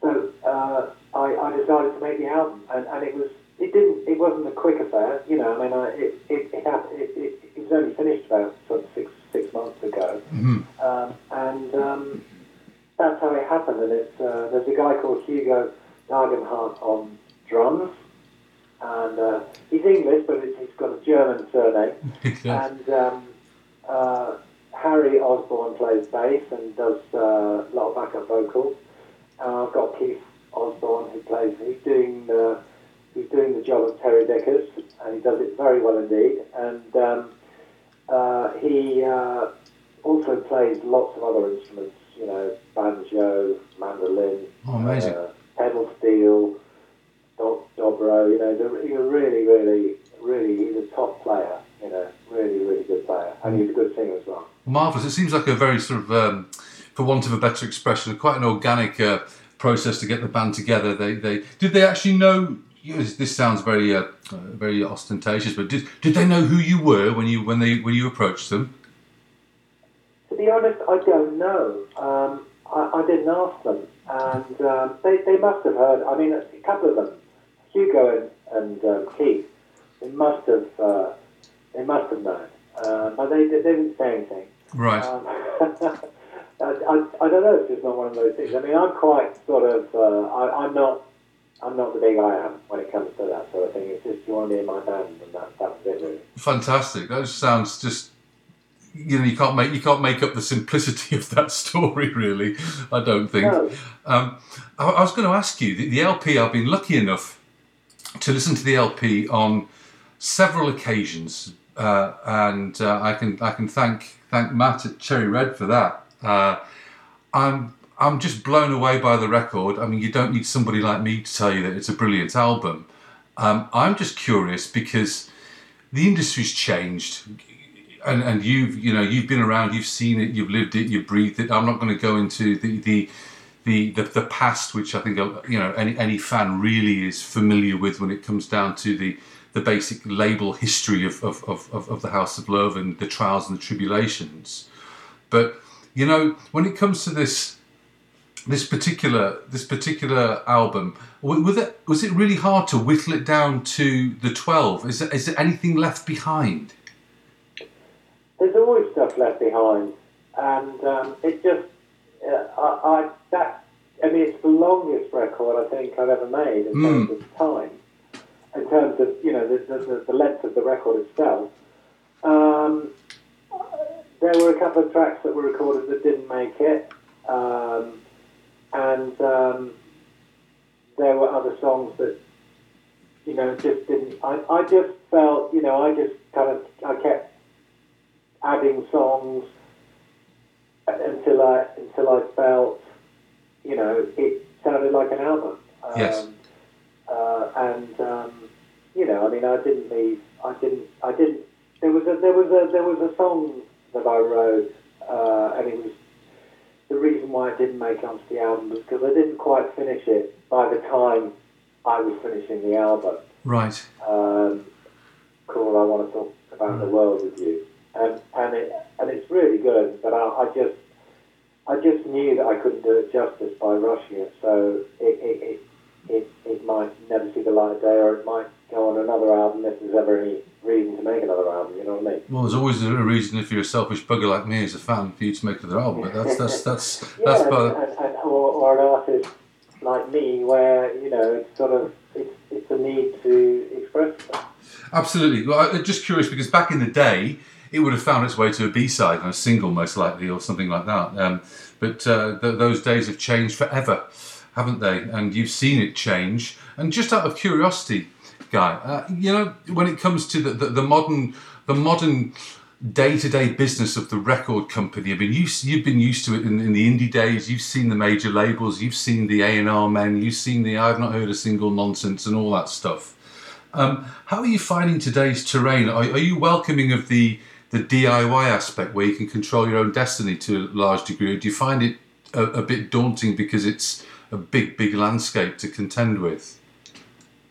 so uh, I, I decided to make the album, and, and it was it didn't it wasn't a quick affair, you know. I mean, I, it it it, it, it it was only finished about sort of six six months ago, hmm um, and um, that's how it happened. And it's uh, there's a guy called Hugo Degenhardt on drums, and uh, he's English, but he's got a German surname. (laughs) And um, uh, Harry Osborne plays bass and does uh, a lot of backup vocals. And I've got Keith Osborne who plays. He's doing uh, he's doing the job of Terry Bickers, and he does it very well indeed. And um, uh, he uh, also plays lots of other instruments. You know, banjo, mandolin, Oh, amazing. uh, pedal steel, do- dobro. You know, a, he's a really, really, really, he's a top player. You know, really, really good player, and he's a good singer as well. Marvelous. It seems like a very sort of, um, for want of a better expression, quite an organic uh, process to get the band together. They, they did they actually know? This sounds very, uh, very ostentatious, but did did they know who you were when you when they when you approached them? Be honest, I don't know. Um, I, I didn't ask them, and um, they, they must have heard. I mean, a couple of them, Hugo and, and um, Keith, they must have uh, they must have known, uh, but they, they didn't say anything. Right. Um, (laughs) I, I, I don't know. It's just not one of those things. I mean, I'm quite sort of. Uh, I, I'm not. I'm not the big I am when it comes to that sort of thing. It's just you want to be in my band, and that, that's it really. Fantastic. That sounds just. You know, you can't make you can't make up the simplicity (laughs) of that story, really. I don't think. No. Um, I, I was going to ask you the, the LP. I've been lucky enough to listen to the LP on several occasions, uh, and uh, I can I can thank thank Matt at Cherry Red for that. Uh, I'm I'm just blown away by the record. I mean, you don't need somebody like me to tell you that it's a brilliant album. Um, I'm just curious because the industry's changed, and and you've you know you've been around, you've seen it, you've lived it, you've breathed it. I'm not going to go into the the the, the, the past, which I think you know any any fan really is familiar with when it comes down to the the basic label history of of, of, of the House of Love and the trials and the tribulations. But you know when it comes to this this particular this particular album, was it was it really hard to whittle it down to the twelve? Is there, is there anything left behind? There's always stuff left behind, and um, it just, uh, I, I that, I mean, it's the longest record I think I've ever made in terms of time, in terms of you know the, the, the length of the record itself. Um, there were a couple of tracks that were recorded that didn't make it, um, and um, there were other songs that you know just didn't. I, I just felt you know I just kind of I kept adding songs until I until I felt you know it sounded like an album. Um, Yes. Uh, and um, you know, I mean, I didn't leave. I didn't. I didn't. There was a there was a there was a song that I wrote, uh, and it was the reason why I didn't make it onto the album was because I didn't quite finish it by the time I was finishing the album Right. um, called "I Want to Talk About the World with You," and and it and it's really good. But I, I just I just knew that I couldn't do it justice by rushing it, so it it, it it it might never see the light of day, or it might go on another album if there's ever any reason to make another album. You know what I mean? Well, there's always a reason if you're a selfish bugger like me as a fan for you to make another album. But that's (laughs) that's that's Yeah, that's and, part. and, and, or, or an artist like me, where you know it's sort of it's it's a need to express stuff. Absolutely. Well, I'm just curious because back in the day, it would have found its way to a B-side and a single, most likely, or something like that. Um, but uh, th- those days have changed forever, haven't they? And you've seen it change. And just out of curiosity, Guy, uh, you know, when it comes to the, the, the modern, the modern day-to-day business of the record company, I mean, you, you've been used to it in, in the indie days. You've seen the major labels. You've seen the A&R men. You've seen the I've not heard a single nonsense and all that stuff. Um, how are you finding today's terrain? Are, are you welcoming of the the DIY aspect where you can control your own destiny to a large degree? Or do you find it a, a bit daunting because it's a big, big landscape to contend with?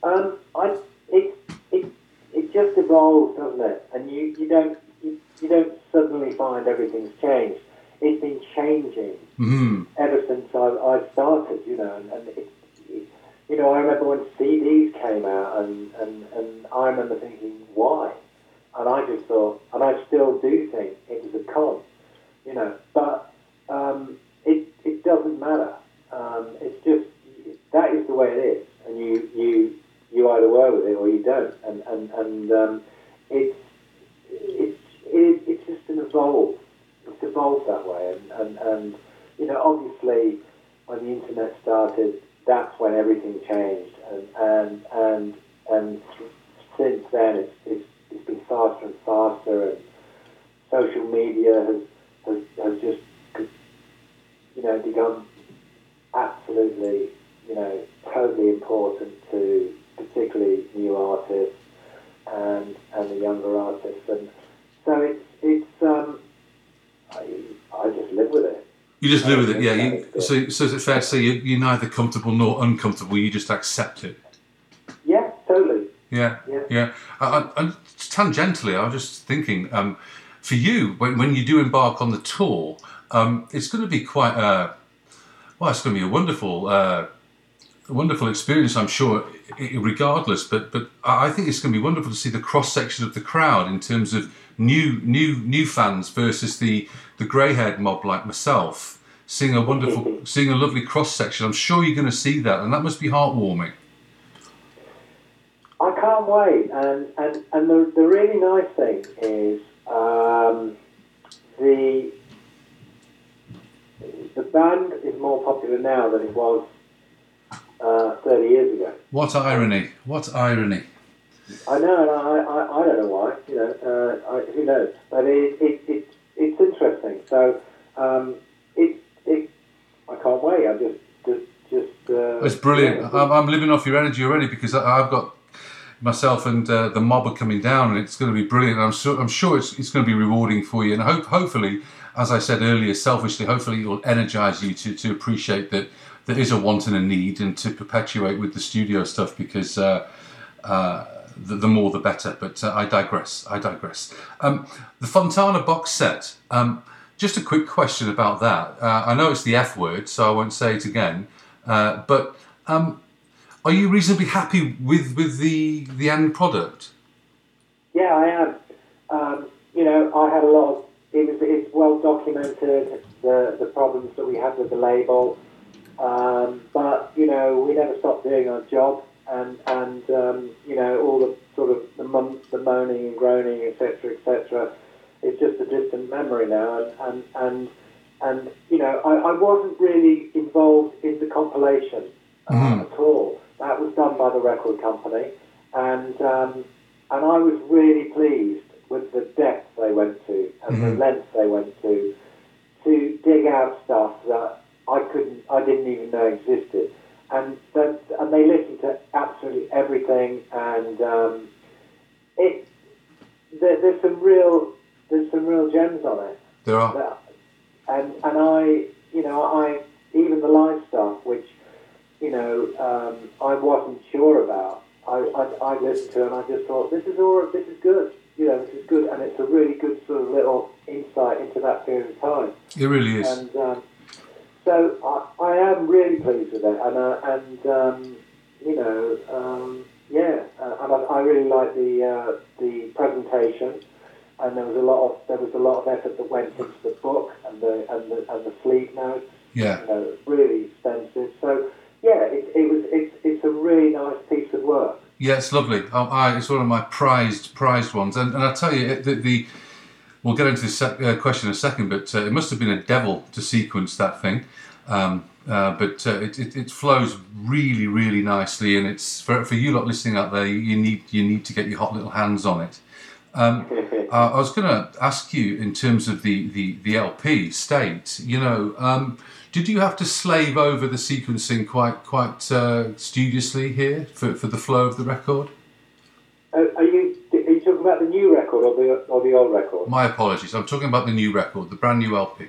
Um, I, it, it, it just evolves, doesn't it? And you, you don't you, you don't suddenly find everything's changed. It's been changing Hmm. ever since I, I started, you know. And, and it, it, you know, I remember when CDs came out, and, and, and I remember thinking, why? And I just thought, and I still do think it was a con, you know. But um, it it doesn't matter. Um, it's just that is the way it is, and you you you either were with it or you don't, and and and um, it's it's it, it's just an evolve. It's evolved that way, and, and and you know obviously when the internet started, that's when everything changed, and and and and since then it's it's, it's been faster and faster, and social media has has, has just you know become absolutely you know totally important to particularly new artists and and the younger artists, and so it's it's um, I, I just live with it. You just live with it, yeah. You, so, so is it fair to say you, you're neither comfortable nor uncomfortable? You just accept it. Yeah, totally. Yeah, Yeah. yeah. I, I, I, tangentially, I was just thinking, um, for you, when, when you do embark on the tour, um, it's going to be quite a, well, it's going to be a wonderful, uh, wonderful experience, I'm sure, regardless. But but I think it's going to be wonderful to see the cross section of the crowd in terms of new new new fans versus the the grey-haired mob like myself. Seeing a wonderful, seeing a lovely cross section, I'm sure you're going to see that, and that must be heartwarming. Can't wait, and and and the the really nice thing is um, the the band is more popular now than it was uh, thirty years ago. What irony! What irony! I know, and I, I, I don't know why. You know, uh, I, who knows? But it, it, it it's interesting. So um, it it I can't wait. I just just just. Uh, It's brilliant. yeah, I'm, I'm living off your energy already because I, I've got myself and uh, the mob are coming down, and it's going to be brilliant. I'm sure. I'm sure it's, it's going to be rewarding for you, and hope hopefully, as I said earlier, selfishly, hopefully it will energise you to to appreciate that there is a want and a need, and to perpetuate with the studio stuff because. Uh, uh, the, the more the better, but uh, I digress. I digress. Um, the Fontana box set. Um, just a quick question about that. Uh, I know it's the F word, so I won't say it again. Uh, but um, are you reasonably happy with, with the the end product? Yeah, I am. Um, you know, I had a lot of. It was. It's well documented the the problems that we had with the label, um, but you know, we never stopped doing our job, and and um, you know, all the sort of the mon- the moaning and groaning, etc., etc. It's just a distant memory now, and and and, and you know, I, I wasn't really involved in the compilation uh, at all. That was done by the record company, and um, and I was really pleased with the depth they went to and the Mhm. length they went to to dig out stuff that I couldn't, I didn't even know existed, and that, and they listened to absolutely everything, and um, it there, there's some real there's some real gems on it. There are. That- and and I, you know, I even the live stuff, which you know um, I wasn't sure about. I, I I listened to it and I just thought this is all this is good. You know, this is good, and it's a really good sort of little insight into that period of time. It really is. And um, so I, I am really pleased with it, and uh, and um, you know, um, yeah, uh, and I, I really like the uh, the presentation, and there was a lot of there was a lot of effort that went into the book and the and the and the sleeve notes. Yeah. You know, really expensive. So yeah, it, it was it's it's a really nice piece of work. Yeah, it's lovely. I, I, it's one of my prized prized ones, and, and I tell you, the, the we'll get into this sec- uh, question in a second, but uh, it must have been a devil to sequence that thing. Um, uh, but uh, it, it, it flows really, really nicely, and it's for, for you lot listening out there. You need you need to get your hot little hands on it. Um, (laughs) I was going to ask you in terms of the, the, the LP state. You know, um, did you have to slave over the sequencing quite quite uh, studiously here for, for the flow of the record? Uh, are you are you talking about the new record or the or the old record? My apologies. I'm talking about the new record, the brand new LP.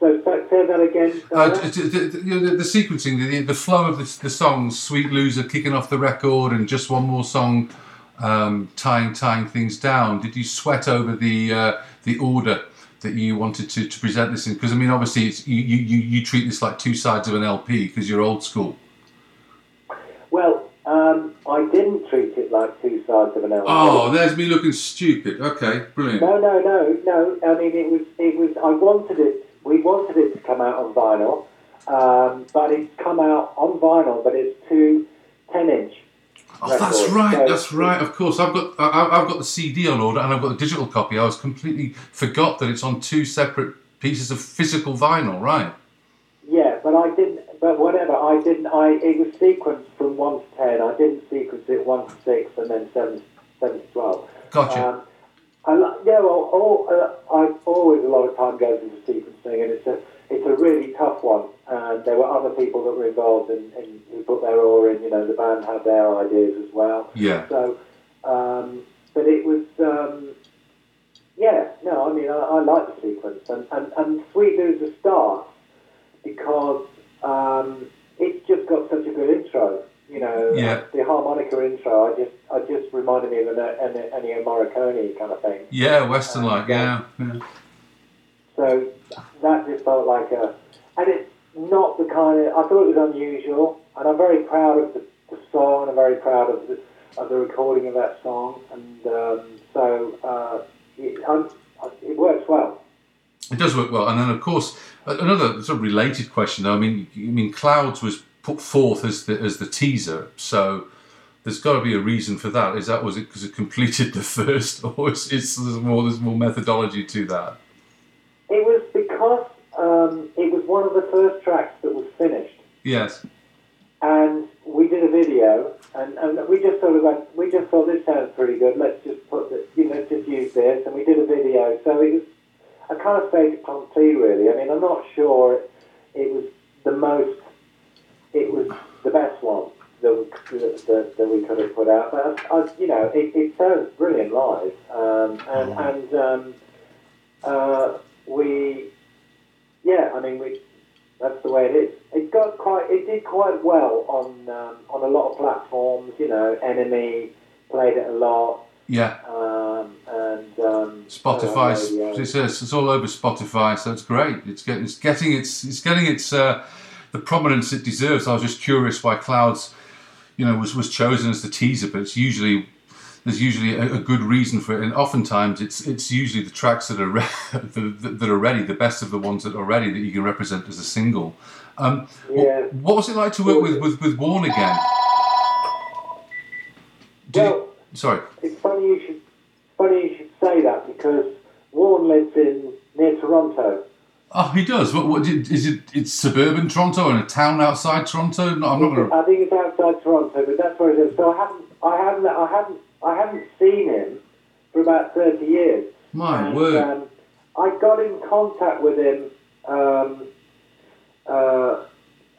So say that again. Uh, know, the, the sequencing, the, the flow of the, the songs, "Sweet Loser" kicking off the record, and just one more song, um, tying tying things down. Did you sweat over the uh, the order that you wanted to, to present this in? Because I mean, obviously, it's, you, you you treat this like two sides of an LP because you're old school. Well, um, I didn't treat it like two sides of an LP. Oh, there's me looking stupid. Okay, brilliant. No, no, no, no. I mean, it was, it was. I wanted it. We wanted it to come out on vinyl, um, but it's come out on vinyl, but it's two ten inch. Oh, that's right. That's right. Of course, I've got I, I've got the CD on order and I've got the digital copy. I was completely forgot that it's on two separate pieces of physical vinyl. Right. Yeah, but I didn't. But whatever, I didn't. I it was sequenced from one to ten. I didn't sequence it one to six and then seven, seven to twelve. Gotcha. Um, I yeah, well, all, uh, I always a lot of time goes into sequencing, and it's a it's a really tough one. And there were other people that were involved in, in who put their oar in. You know, the band had their ideas as well. Yeah. So, um, but it was, um, yeah, no, I mean, I, I like the sequence, and, and, and Sweet News a start because um, it's just got such a good intro. You know, Yeah. the harmonica intro, I just, I just reminded me of an, an, Ennio Morricone kind of thing. Yeah, Western like. Yeah. yeah. So that just felt like a, and it's not the kind of. I thought it was unusual, and I'm very proud of the, the song, and I'm very proud of the of the recording of that song, and um, so uh, it, I'm, it works well. It does work well, and then of course another sort of related question. Though I mean, I mean, Clouds was put forth as the as the teaser, so there's got to be a reason for that. Is that was it because it completed the first, (laughs) or is it's there's more there's more methodology to that? It was because um, one of the first tracks that was finished, Yes. and we did a video, and, and we just sort of went, we just thought this sounds pretty good. Let's just put this, you know, just use this, and we did a video. So it was a kind of pump tea, really. I mean, I'm not sure it was the most, it was the best one that we, that, that we could have put out, but I, I, you know, it, it sounds brilliant live, um, and and um, uh, we, yeah, I mean, we that's the way it is. It got quite, it did quite well on um, on a lot of platforms. You know, Enemy played it a lot, Yeah. um, and um, Spotify, uh, radio. it's, it's, it's all over Spotify, so it's great. It's getting it's getting its it's getting its uh, the prominence it deserves. I was just curious why Clouds, you know, was was chosen as the teaser, but it's usually there's usually a, a good reason for it, and oftentimes it's it's usually the tracks that are re- (laughs) that, that are ready, the best of the ones that are ready that you can represent as a single. Um, Yeah. What was it like to work with with, with Warren again? Well, Sorry. it's funny you should funny you should say that because Warren lives in near Toronto. Oh, he does. What, what is it? It's suburban Toronto and a town outside Toronto. No, I'm not going to. I think it's outside Toronto, but that's where he lives. So I haven't, I haven't, I haven't, I haven't seen him for about thirty years. My And, word. Um, I got in contact with him um, uh,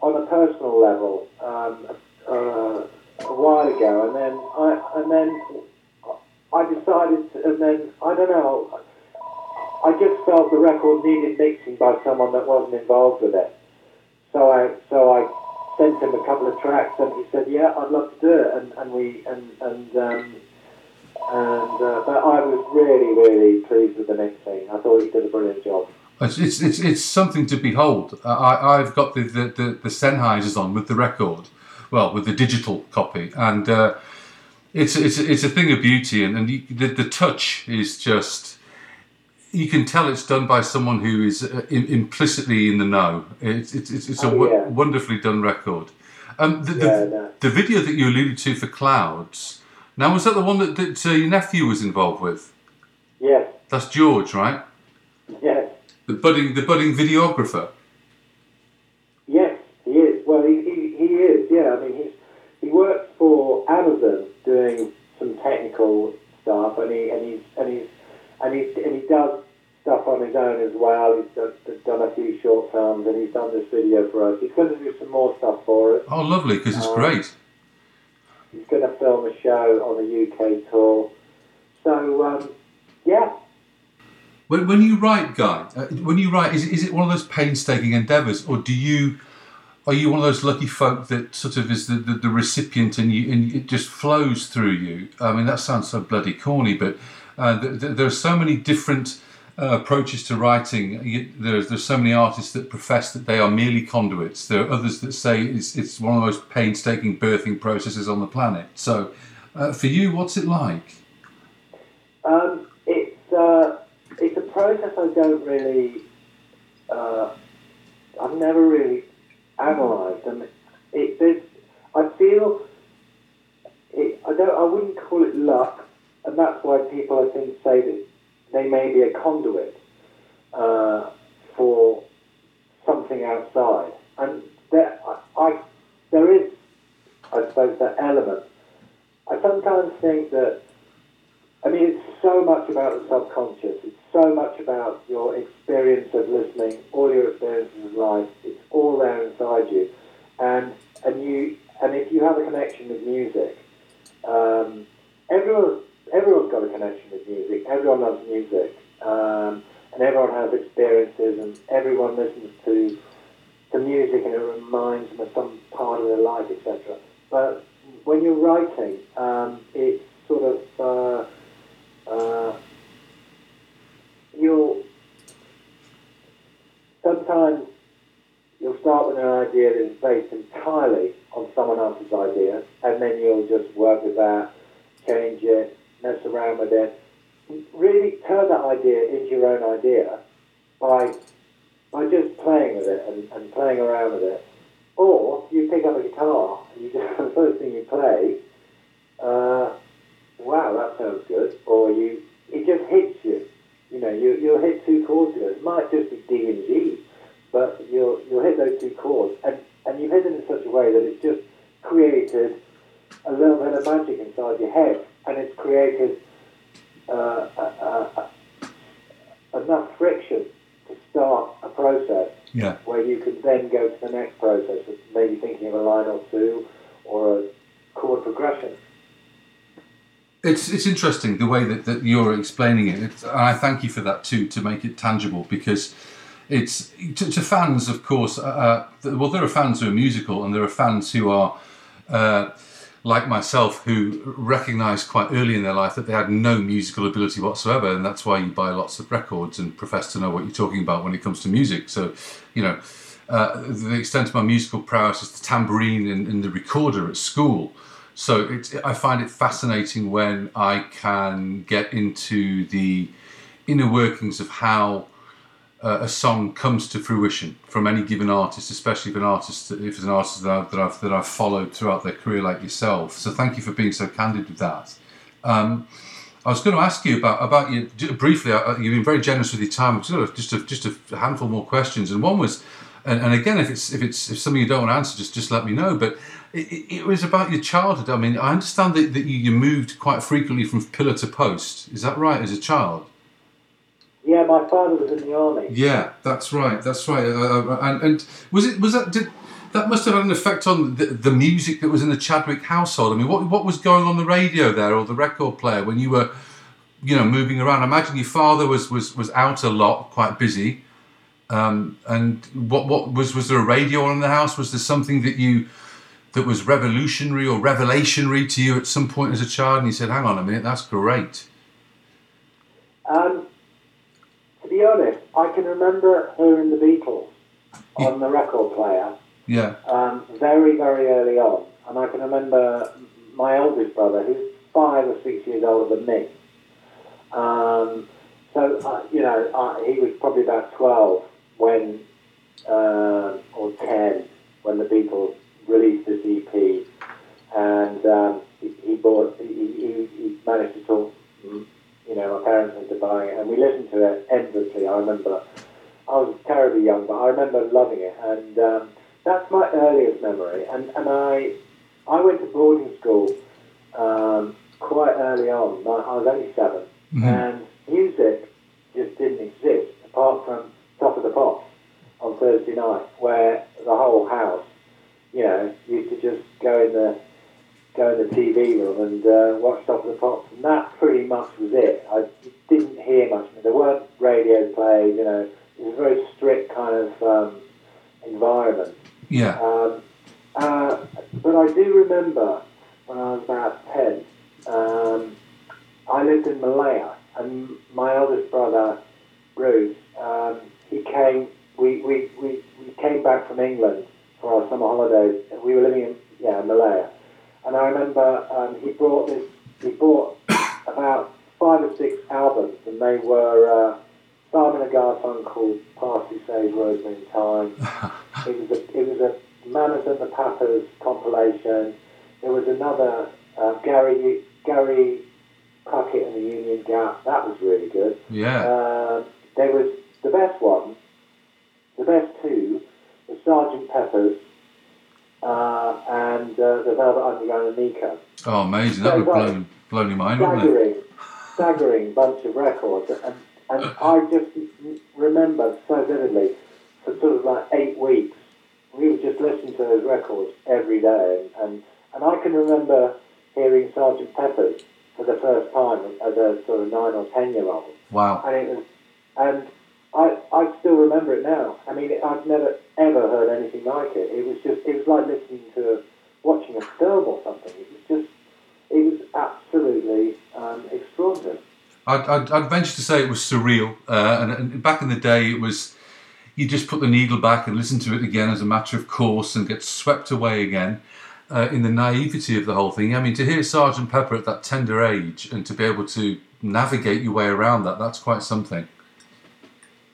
on a personal level um, uh, a while ago, and then I and then I decided, to, and then I don't know. I just felt the record needed mixing by someone that wasn't involved with it. So I so I sent him a couple of tracks, and he said, "Yeah, I'd love to do it." And and we and and um, and uh, but I was really really pleased with the mixing. I thought he did a brilliant job. It's, it's, it's, it's something to behold. Uh, I, I've got the, the, the, the Sennheisers on with the record, well, with the digital copy, and uh, it's, it's, it's a thing of beauty, and, and you, the, the touch is just. You can tell it's done by someone who is uh, im implicitly in the know. It's, it's, it's, it's a Oh, yeah. wonderfully done record. Um, the, the, Yeah, no. the video that you alluded to for Clouds, now was that the one that, that uh, your nephew was involved with? Yes, That's George, right? yes, The budding, the budding videographer. yes. He is. Well, he, he, he is. Yeah. I mean, he's he works for Amazon doing some technical stuff, and he and he's and he's and he's and he does stuff on his own as well. He's done, done a few short films, and he's done this video for us. He's going to do some more stuff for us. Oh, lovely, because it's Um, great. He's going to film a show on the UK tour. So, um, yeah, When, when you write, Guy, uh, when you write, is, is it one of those painstaking endeavours, or do you, are you one of those lucky folk that sort of is the, the, the recipient and you and it just flows through you? I mean, that sounds so bloody corny, but uh, th- th- there are so many different uh, approaches to writing. There's there's so many artists that profess that they are merely conduits. There are others that say it's it's one of the most painstaking birthing processes on the planet. So, uh, for you, what's it like? Um, it's uh, it's a process I don't really. Uh, I've never really analysed, and it I feel it, I don't. I wouldn't call it luck, and that's why people I think say that they may be a conduit uh, for something outside, and there, I, I, there is, I suppose, that element. I sometimes think that, I mean, it's so much about the subconscious. It's so much about your experience of listening, all your experiences of life. It's all there inside you, and and you and if you have a connection with music, um, everyone everyone's got a connection with music. Everyone loves music, um, and everyone has experiences, and everyone listens to to music, and it reminds them of some part of their life, etc. But when you're writing, um, it's sort of uh, uh, you'll sometimes you'll start with an idea that is based entirely on someone else's idea, and then you'll just work with that, change it, mess around with it, really turn that idea into your own idea by by just playing with it and, and playing around with it. Or you pick up a guitar and you (laughs) just the first thing you play, uh, wow, that sounds good. Or you it just hits you. You know, you you'll hit two chords together. It might just be D and G, but you'll you'll hit those two chords and, and you hit it in such a way that it's just created a little bit of magic inside your head and it's created uh, uh, uh, enough friction to start a process Yeah. where you can then go to the next process of maybe thinking of a line or two or a chord progression. It's it's interesting the way that, that you're explaining it, it's, and I thank you for that too to make it tangible because it's to, to fans, of course. Uh, th- well, there are fans who are musical, and there are fans who are uh, like myself who recognise quite early in their life that they had no musical ability whatsoever, and that's why you buy lots of records and profess to know what you're talking about when it comes to music. So, you know, uh, the extent of my musical prowess is the tambourine and, and the recorder at school. So it's, I find it fascinating when I can get into the inner workings of how uh, a song comes to fruition from any given artist, especially if an artist if it's an artist that I've, that I've that I've followed throughout their career like yourself. So thank you for being so candid with that. Um, I was going to ask you about about you briefly. uh, You've been very generous with your time. Just a, just a handful more questions, and one was, and, and again, if it's if it's if something you don't want to answer, just just let me know. But it, it was about your childhood. I mean, I understand that, that you, you moved quite frequently from pillar to post. Is that right? As a child? Yeah, my father was in the army. Yeah, that's right. That's right. Uh, and, and was it was that did that must have had an effect on the, the music that was in the Chadwick household? I mean, what what was going on the radio there or the record player when you were, you know, moving around? I imagine your father was was was out a lot, quite busy. Um, and what what was was there a radio on in the house? Was there something that you that was revolutionary or revelationary to you at some point as a child? And you said, "Hang on a minute, that's great." Um, to be honest, I can remember hearing the Beatles on the record player Yeah. um, very, very early on. And I can remember my oldest brother, who's five or six years older than me. Um, so, uh, you know, uh, he was probably about 12 when, uh, or 10, when the Beatles released this EP. And um, he, he bought, he, he, he managed to talk, you know, my parents into buying it. And we listened to it endlessly. I remember I was terribly young, but I remember loving it. And um, that's my earliest memory. And, and I, I went to boarding school um, quite early on. I was only 7 Mhm. and music just didn't exist apart from Top of the Pops on Thursday night, where the whole house, you know, used to just go in the go in the TV room and uh, watch Top of the Pops, and that pretty much was it. I didn't hear much. There weren't radios played, you know. It was a very strict kind of um, environment. Yeah. Um, uh, but I do remember when I was about 10, um, I lived in Malaya, and my eldest brother, Bruce, um, he came, we, we, we, we came back from England for our summer holidays. We were living in, yeah, Malaya. And I remember um, he brought this, he bought about five or six albums, and they were uh, Simon and Garfunkel, Parsley, Sage, Rosemary, Thyme. (laughs) it was a, it was a Mamas and the Papas compilation. There was another uh, Gary Gary Puckett and the Union Gap. That was really good. Yeah. Um, there was the best one, the best two, Sergeant Pepper's uh, and uh, the Velvet Underground and Nico. Oh, amazing! That would have blown blown your mind, wouldn't it? Staggering, staggering bunch of records, and and I just remember so vividly for sort of like eight weeks, we would just listen to those records every day, and and I can remember hearing Sergeant Pepper's for the first time as a sort of nine or ten year old. Wow. And it was, and I, I still remember it now. I mean, I've never ever heard anything like it. It was just, it was like listening to, watching a film or something. It was just, it was absolutely um, extraordinary. I'd, I'd, I'd venture to say it was surreal. Uh, and, and back in the day, it was you just put the needle back and listen to it again as a matter of course and get swept away again uh, in the naivety of the whole thing. I mean, to hear Sergeant Pepper at that tender age and to be able to navigate your way around that, that's quite something.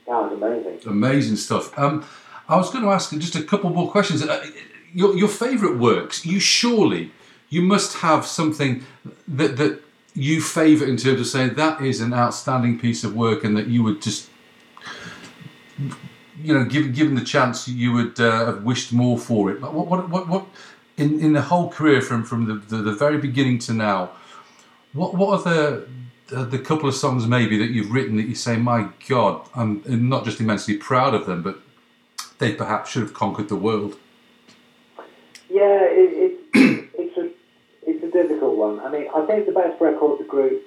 Amazing. Amazing stuff. Um, I was going to ask just a couple more questions. Uh, your your favourite works, you surely you must have something that that you favour in terms of saying that is an outstanding piece of work and that you would just you know given given the chance you would uh, have wished more for it. But What what what what in in the whole career from from the, the, the very beginning to now, what what are the the, the couple of songs maybe that you've written that you say, my God, I'm not just immensely proud of them, but they perhaps should have conquered the world. Yeah, it, it, (clears throat) it's a it's a difficult one. I mean, I think the best record the group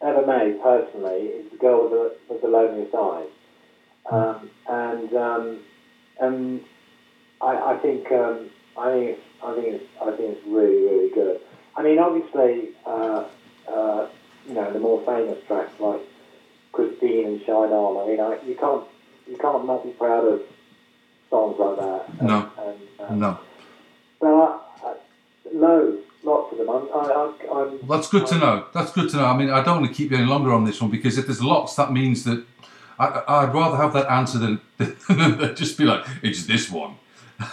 ever made, personally, is "The Girl with the, with the Loneliest Eyes," um, and um, and I, I think um, I think it's, I think it's I think it's really really good. I mean, obviously, uh, uh, you know, the more famous tracks like "Christine" and "Shine On." I mean, I, you can't you can't not be proud of songs like that. No, And, uh, no. but I, I, loads, lots of them. I'm, I, I'm, Well, that's good to know. That's good to know. I mean, I don't want to keep you any longer on this one because if there's lots, that means that I, I'd rather have that answer than, than just be like, it's this one. (laughs)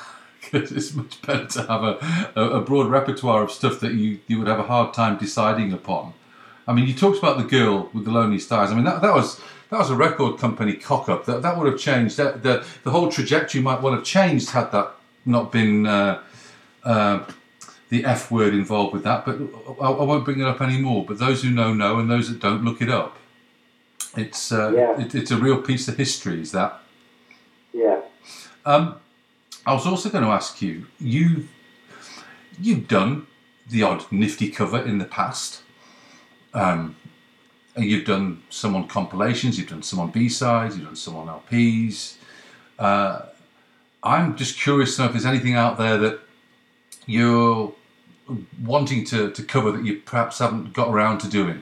Because it's much better to have a, a, a broad repertoire of stuff that you, you would have a hard time deciding upon. I mean, you talked about the girl with the loneliest eyes. I mean, that, that was that was a record company cock up. That that would have changed. That the the whole trajectory might well have changed had that not been uh, uh, the F word involved with that. But I, I won't bring it up anymore. But those who know know, and those that don't, look it up. It's uh, Yeah. it, it's a real piece of history. Is that? yeah. Um, I was also going to ask you. You you've done the odd nifty cover in the past. Um, you've done some on compilations, you've done some on B sides, you've done some on LPs. Uh, I'm just curious to know if there's anything out there that you're wanting to, to cover that you perhaps haven't got around to doing.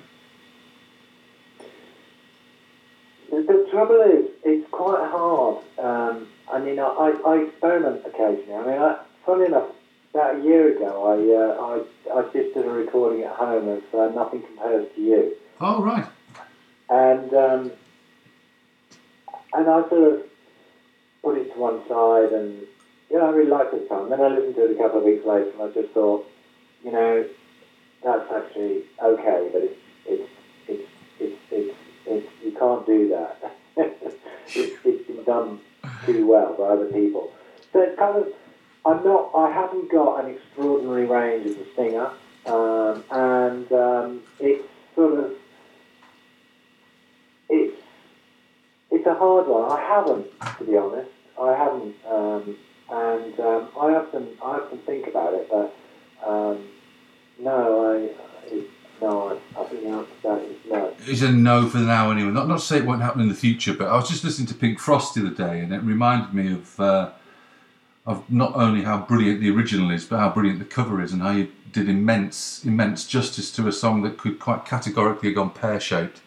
The, trouble is, it's quite hard. Um, I mean, I, I experiment occasionally. I mean, I, funny enough, about a year ago, I, uh, I, I just did a recording at home of uh, Nothing Compares to You. Oh, right. And um, and I sort of put it to one side, and yeah, I really liked the song. Then I listened to it a couple of weeks later, and I just thought, you know, that's actually okay, but it's it's it's it's it's, it's you can't do that. (laughs) it's, it's been done too well by other people. So it's kind of I'm not I haven't got an extraordinary range as a singer, um, and um, it's sort of it's it's a hard one. I haven't, to be honest. I haven't, um, and um, I often I often think about it, but um, no, I it, no, I, think the answer to that is no. It's a no for now anyway. Not not to say it won't happen in the future, but I was just listening to Pink Frost the other day, and it reminded me of uh, of not only how brilliant the original is, but how brilliant the cover is, and how you did immense immense justice to a song that could quite categorically have gone pear shaped.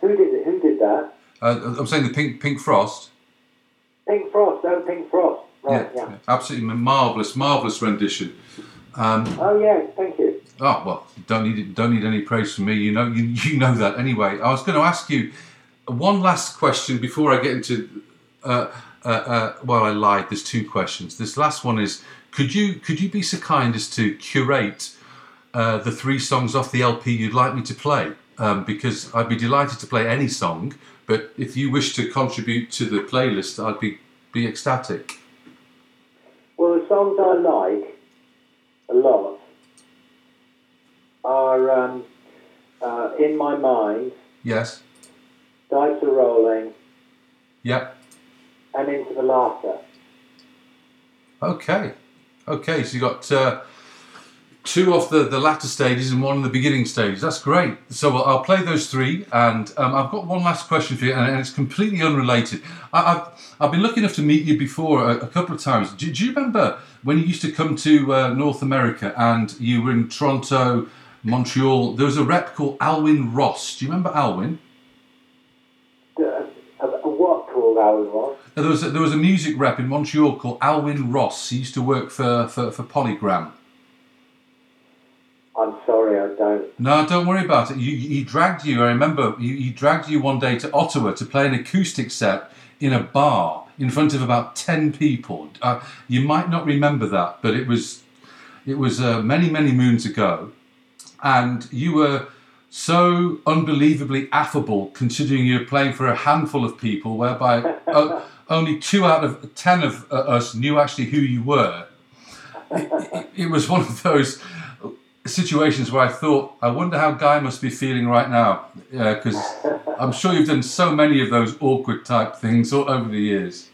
Who did it? Who did that? Uh, I'm saying the Pink Pink Frost. Pink Frost. Oh, Pink Frost. Right. Yeah. Absolutely marvelous, marvelous rendition. Um, Oh yeah. Thank you. Oh well, don't need don't need any praise from me. You know you, you know that anyway. I was going to ask you one last question before I get into. Uh, uh, uh, well, I lied. There's two questions. This last one is: Could you could you be so kind as to curate uh, the three songs off the LP you'd like me to play, um, because I'd be delighted to play any song. But if you wish to contribute to the playlist, I'd be be ecstatic. Well, the songs I like a lot are um, uh, In My Mind, Yes. Dice Are Rolling, Yep. And Into the Laughter. Okay. Okay. So you got uh, two off the, the latter stages and one in the beginning stages. That's great. So I'll, I'll play those three, and um, I've got one last question for you, and, and it's completely unrelated. I, I've I've been lucky enough to meet you before a, a couple of times. Do, do you remember when you used to come to uh, North America and you were in Toronto, Montreal? There was a rep called Alwyn Ross. Do you remember Alwyn? Uh, uh, what called Alan Ross? Uh, There was a, there was a music rep in Montreal called Alwyn Ross. He used to work for, for, for Polygram. I'm sorry, I don't. No, don't worry about it. You, he dragged you. I remember he, he dragged you one day to Ottawa to play an acoustic set in a bar in front of about ten people. Uh, you might not remember that, but it was it was uh, many many moons ago, and you were so unbelievably affable considering you were playing for a handful of people, whereby (laughs) o- only two out of ten of uh, us knew actually who you were. It, it was one of those situations where I thought, I wonder how Guy must be feeling right now, because I'm sure you've done so many of those awkward type things all over the years.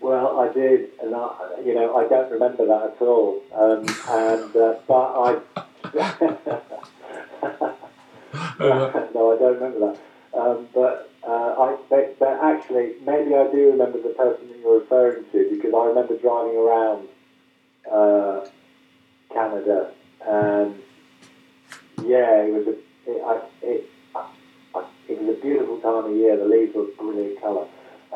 Well, I did, and I, you know, I don't remember that at all. Um, and uh, but I, (laughs) (laughs) no, I don't remember that. Um, but uh, I, but, but actually, maybe I do remember the person that you're referring to because I remember driving around uh, Canada, and yeah, it was a, it, I, it, I, it was a beautiful time of year. The leaves were brilliant colour.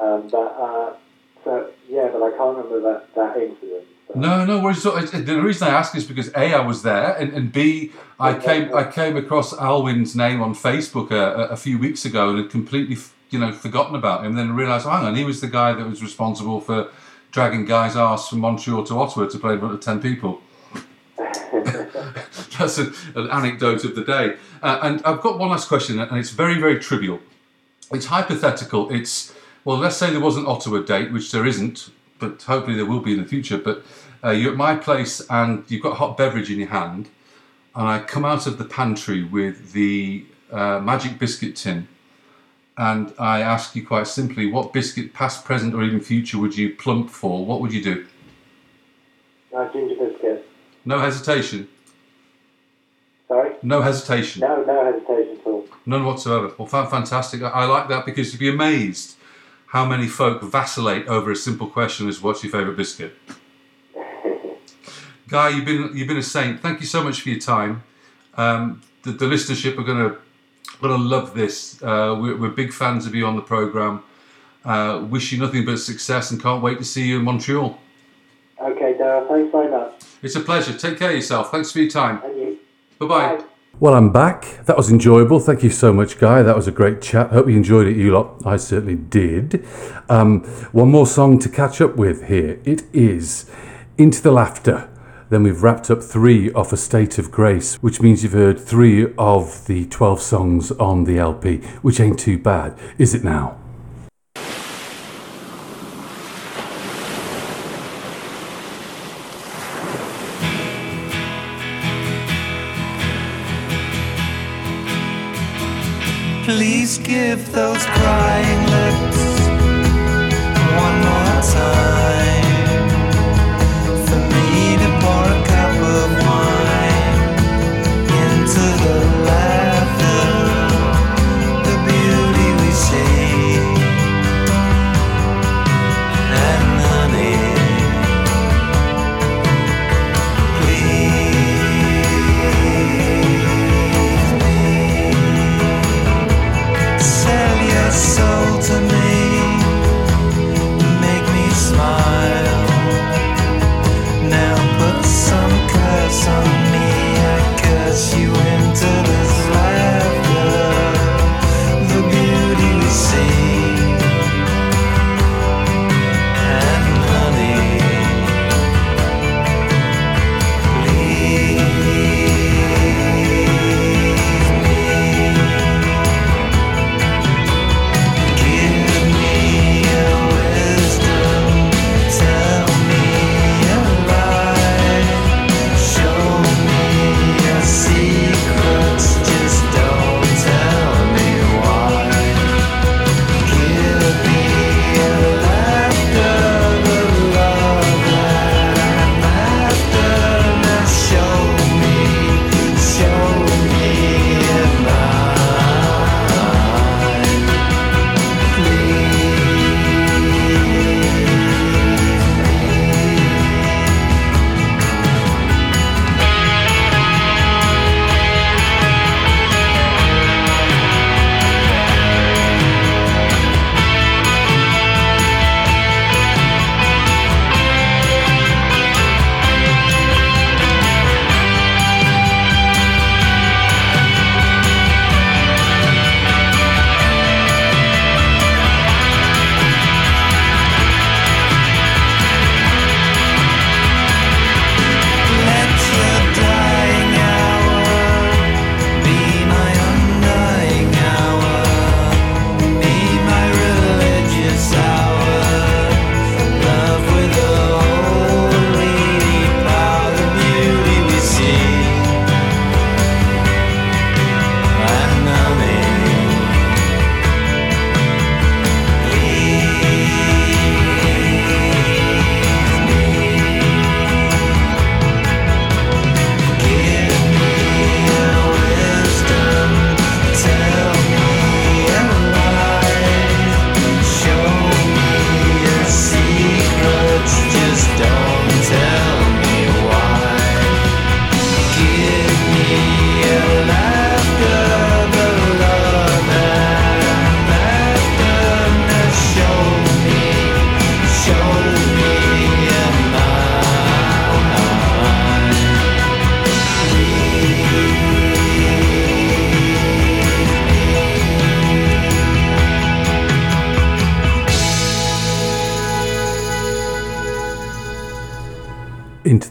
Um, but uh, so yeah, but I can't remember that that incident. No, no worries. So, the reason I ask is because a I was there, and, and b I came I came across Alwyn's name on Facebook a, a, few weeks ago and had completely you know forgotten about him. Then realised, oh, hang on, he was the guy that was responsible for dragging Guy's arse from Montreal to Ottawa to play in front of ten people. (laughs) (laughs) That's a, an anecdote of the day. Uh, and I've got one last question, and it's very, very trivial. It's hypothetical. It's, well, let's say there was an Ottawa date, which there isn't, but hopefully there will be in the future. But uh, you're at my place and you've got a hot beverage in your hand, and I come out of the pantry with the uh, magic biscuit tin. And I ask you quite simply, what biscuit, past, present, or even future, would you plump for? What would you do? No ginger biscuit. No hesitation. Sorry. No hesitation. No, no hesitation at all. None whatsoever. Well, fantastic. I, I like that because you'd be amazed how many folk vacillate over a simple question as what's your favourite biscuit. (laughs) Guy, you've been you've been a saint. Thank you so much for your time. Um, the, the listenership are gonna gonna love this. Uh, we're, we're big fans of you on the program. Uh, wish you nothing but success and can't wait to see you in Montreal. Okay, Darryl, thanks very much. It's a pleasure. Take care of yourself. Thanks for your time. You. Bye bye. Well, I'm back. That was enjoyable. Thank you so much, Guy. That was a great chat. Hope you enjoyed it, you lot. I certainly did. Um, one more song to catch up with here. It is Into the Laughter. Then we've wrapped up three off A State of Grace, which means you've heard three of the 12 songs on the LP, which ain't too bad, is it now? Give those crying lips one more time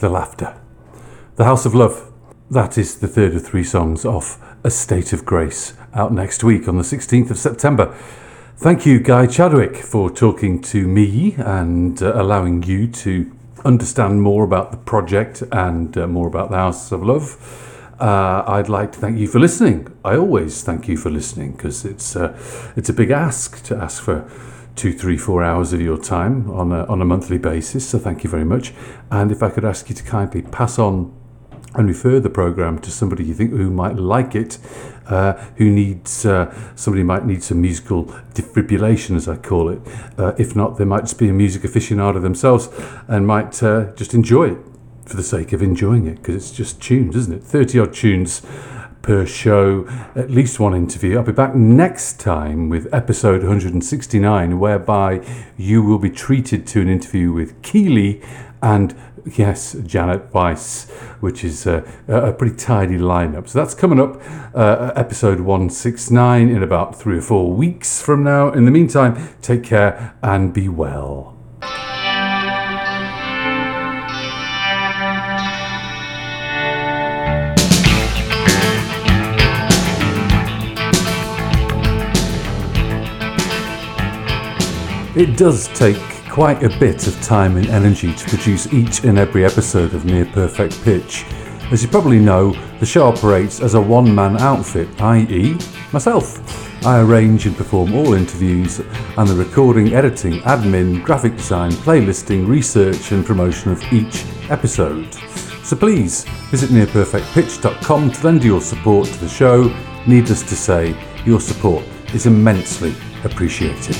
the Laughter. The House of Love, that is the third of three songs off A State of Grace, out next week on the 16th of September. Thank you, Guy Chadwick, for talking to me and uh, allowing you to understand more about the project and uh, more about the House of Love. Uh, I'd like to thank you for listening. I always thank you for listening because it's uh, it's a big ask to ask for two, three, four hours of your time on a, on a monthly basis. So thank you very much. And if I could ask you to kindly pass on and refer the program to somebody you think who might like it, uh, who needs uh, somebody might need some musical defibrillation, as I call it. Uh, if not, they might just be a music aficionado themselves and might uh, just enjoy it for the sake of enjoying it because it's just tunes, isn't it? 30 odd tunes per show, at least one interview. I'll be back next time with episode 169, whereby you will be treated to an interview with Keely and yes, Janet Weiss, which is a, a pretty tidy lineup. So that's coming up, uh, episode 169, in about three or four weeks from now. In the meantime, take care and be well. It does take quite a bit of time and energy to produce each and every episode of Near Perfect Pitch. As you probably know, the show operates as a one man outfit, i.e., myself. I arrange and perform all interviews and the recording, editing, admin, graphic design, playlisting, research, and promotion of each episode. So please visit nearperfectpitch.com to lend your support to the show. Needless to say, your support is immensely appreciated.